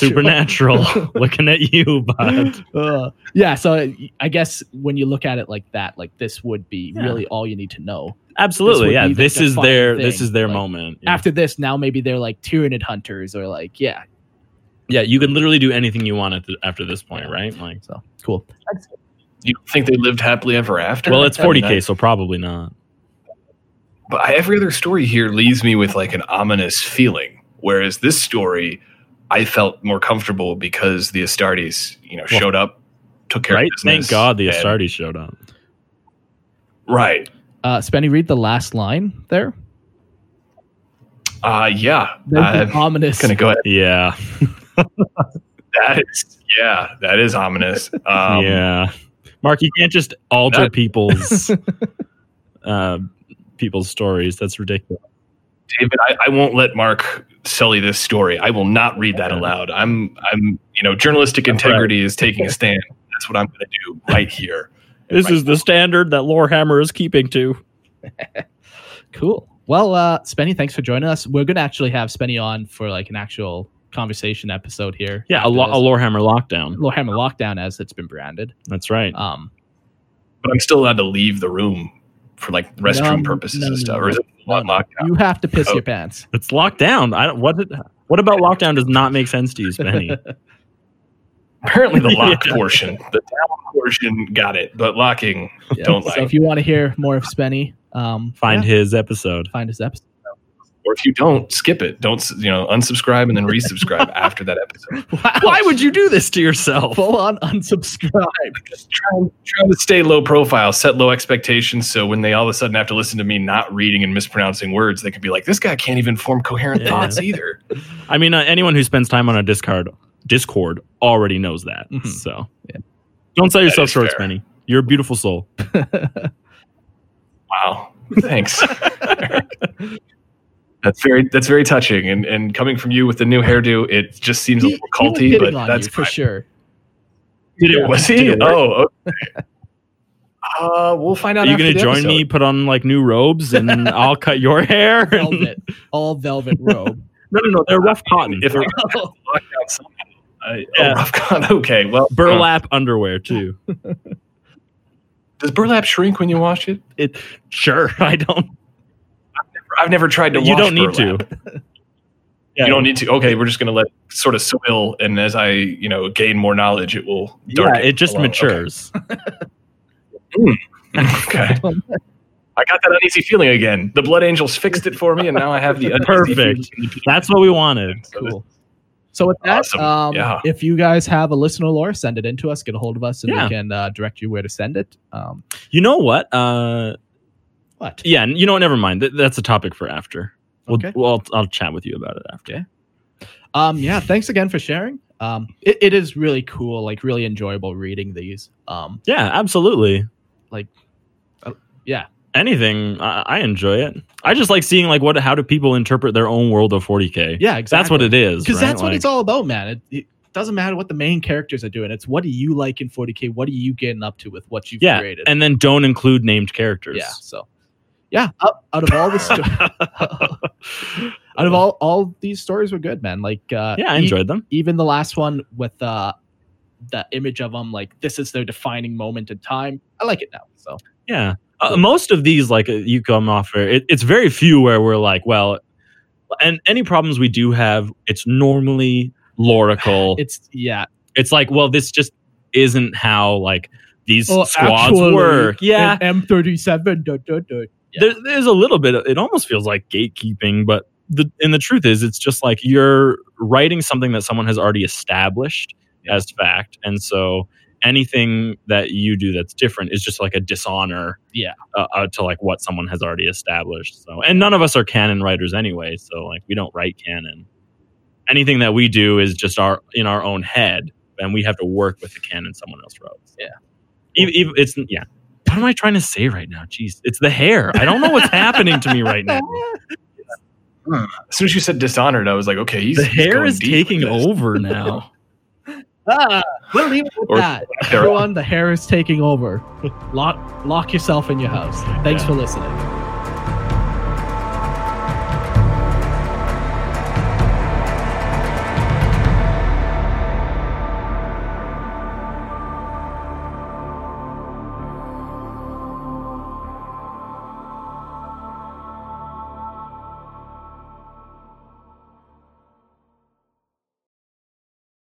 Supernatural. Looking at you, bud. Uh, yeah, so I guess when you look at it like that, like this would be Yeah. really all you need to know. Absolutely. would Yeah. be the This is defining their this is their like, moment. Yeah. After this, now maybe they're like Tyranid hunters or like, yeah. yeah, you can literally do anything you want at the, after this point, right? Like So cool. You think they lived happily ever after? well, it's 40k, I- so probably not. but every other story here leaves me with like an ominous feeling. Whereas this story, I felt more comfortable because the Astartes, you know, showed up, took care Right? of business. Thank God the and- Astartes showed up. Right. Uh, Spenny, read the last line there. Uh, yeah. There's an ominous. gonna go ahead. Yeah. That is, yeah, that is ominous. Um, yeah. Mark, you can't just alter that- people's uh, people's stories. That's ridiculous. David, I, I won't let Mark sell you this story. I will not read that aloud. I'm, I'm, you know, journalistic integrity is taking a stand. That's what I'm going to do right here. This is the standard that Lorehammer is keeping to. Cool. Well, uh, Spenny, thanks for joining us. We're gonna actually have Spenny on for like an actual conversation episode here. Yeah, a, lo- a Lorehammer lockdown. Lorehammer lockdown as it's been branded. That's right. Um, But I'm still allowed to leave the room for like restroom No, purposes no, and stuff. no. Or is it no, not no, locked you have to piss Oh. your pants. It's locked down. I don't. What? Did, what about lockdown does not make sense to you, Spenny? Apparently, the lock Yeah. portion, the down portion, got it, but locking, Yeah. don't So like. So, if you want to hear more of Spenny, um, Find yeah, his episode. find his episode. or if you don't, skip it. Don't you know? Unsubscribe and then resubscribe after that episode. Why would you do this to yourself? full on unsubscribe? Just trying, trying to stay low profile, set low expectations, so when they all of a sudden have to listen to me not reading and mispronouncing words, they can be like, "This guy can't even form coherent Yeah. thoughts either." I mean, uh, anyone who spends time on a Discord Discord already knows that. Mhm. So, Yeah. don't sell yourself short, fair. Spenny. You're a beautiful soul. Wow, thanks. that's very that's very touching, and and coming from you with the new hairdo, it just seems a little culty, but that's for sure. Did it Yeah. was he? Did it oh, okay. Uh, we'll find out. Are you after going to the join me, put on like new robes, and I'll cut your hair? and- Velvet, all velvet robe. no, no, no. They're rough cotton. If I They're have I, Yeah. oh, rough con- Okay, well, burlap underwear too. uh, does burlap shrink when you wash it? It sure. I don't. I've never tried to. You don't need burlap. to. Yeah. You don't need to. Okay, we're just going to let it sort of soil, and as I, you know, gain more knowledge, it will. Yeah, it just along. matures. Okay. okay. I got that uneasy feeling again. The blood angels fixed it for me, and now I have the Perfect. feeling. That's what we wanted. So this- Cool. So with that, Awesome. um, Yeah. if you guys have a listener lore, send it in to us. Get a hold of us, and Yeah. we can uh, direct you where to send it. Um, You know what? Uh, what? yeah. You know what? Never mind. Th- that's a topic for after. We'll, Okay. well, I'll, I'll chat with you about it after. Um, yeah. Thanks again for sharing. Um, it, it is really cool, like really enjoyable reading these. Um, Yeah, absolutely. Like, uh, yeah. Anything, I, I enjoy it. I just like seeing like what, how do people interpret their own world of 40k? yeah, exactly. that's what it is. Because right? that's what Like, it's all about, man. It, it doesn't matter what the main characters are doing. It's what do you like in 40k? What are you getting up to with what you've Yeah, created? and then don't include named characters. yeah. So, yeah. Out, out of all the sto- out of all all these stories were good, man. Like, uh, yeah, I enjoyed them. even the last one with uh the image of them like this is their defining moment in time i like it now so Yeah. Uh, most of these, like uh, you come off, it, it's very few where we're like, well, and any problems we do have, it's normally lorical. it's yeah it's like, well, this just isn't how like these Well, squads actually, work. Yeah. m37 duh, duh, duh. Yeah. There, there's a little bit. Of, it almost feels like gatekeeping, but the and the truth is, it's just like you're writing something that someone has already established as fact, and so anything that you do that's different is just like a dishonor. Yeah. Uh, uh, to like what someone has already established. So, and none of us are canon writers anyway. So, like, we don't write canon. Anything that we do is just our in our own head, and we have to work with the canon someone else wrote. Yeah. Even, even it's yeah. What am I trying to say right now? Jeez, it's the hair. I don't know what's happening to me right now. As soon as you said dishonored, I was like, okay, he's The he's hair going is deep taking over now. ah, we'll leave it with that. Everyone the hair is taking over. Lock lock yourself in your house. Thanks Yeah. for listening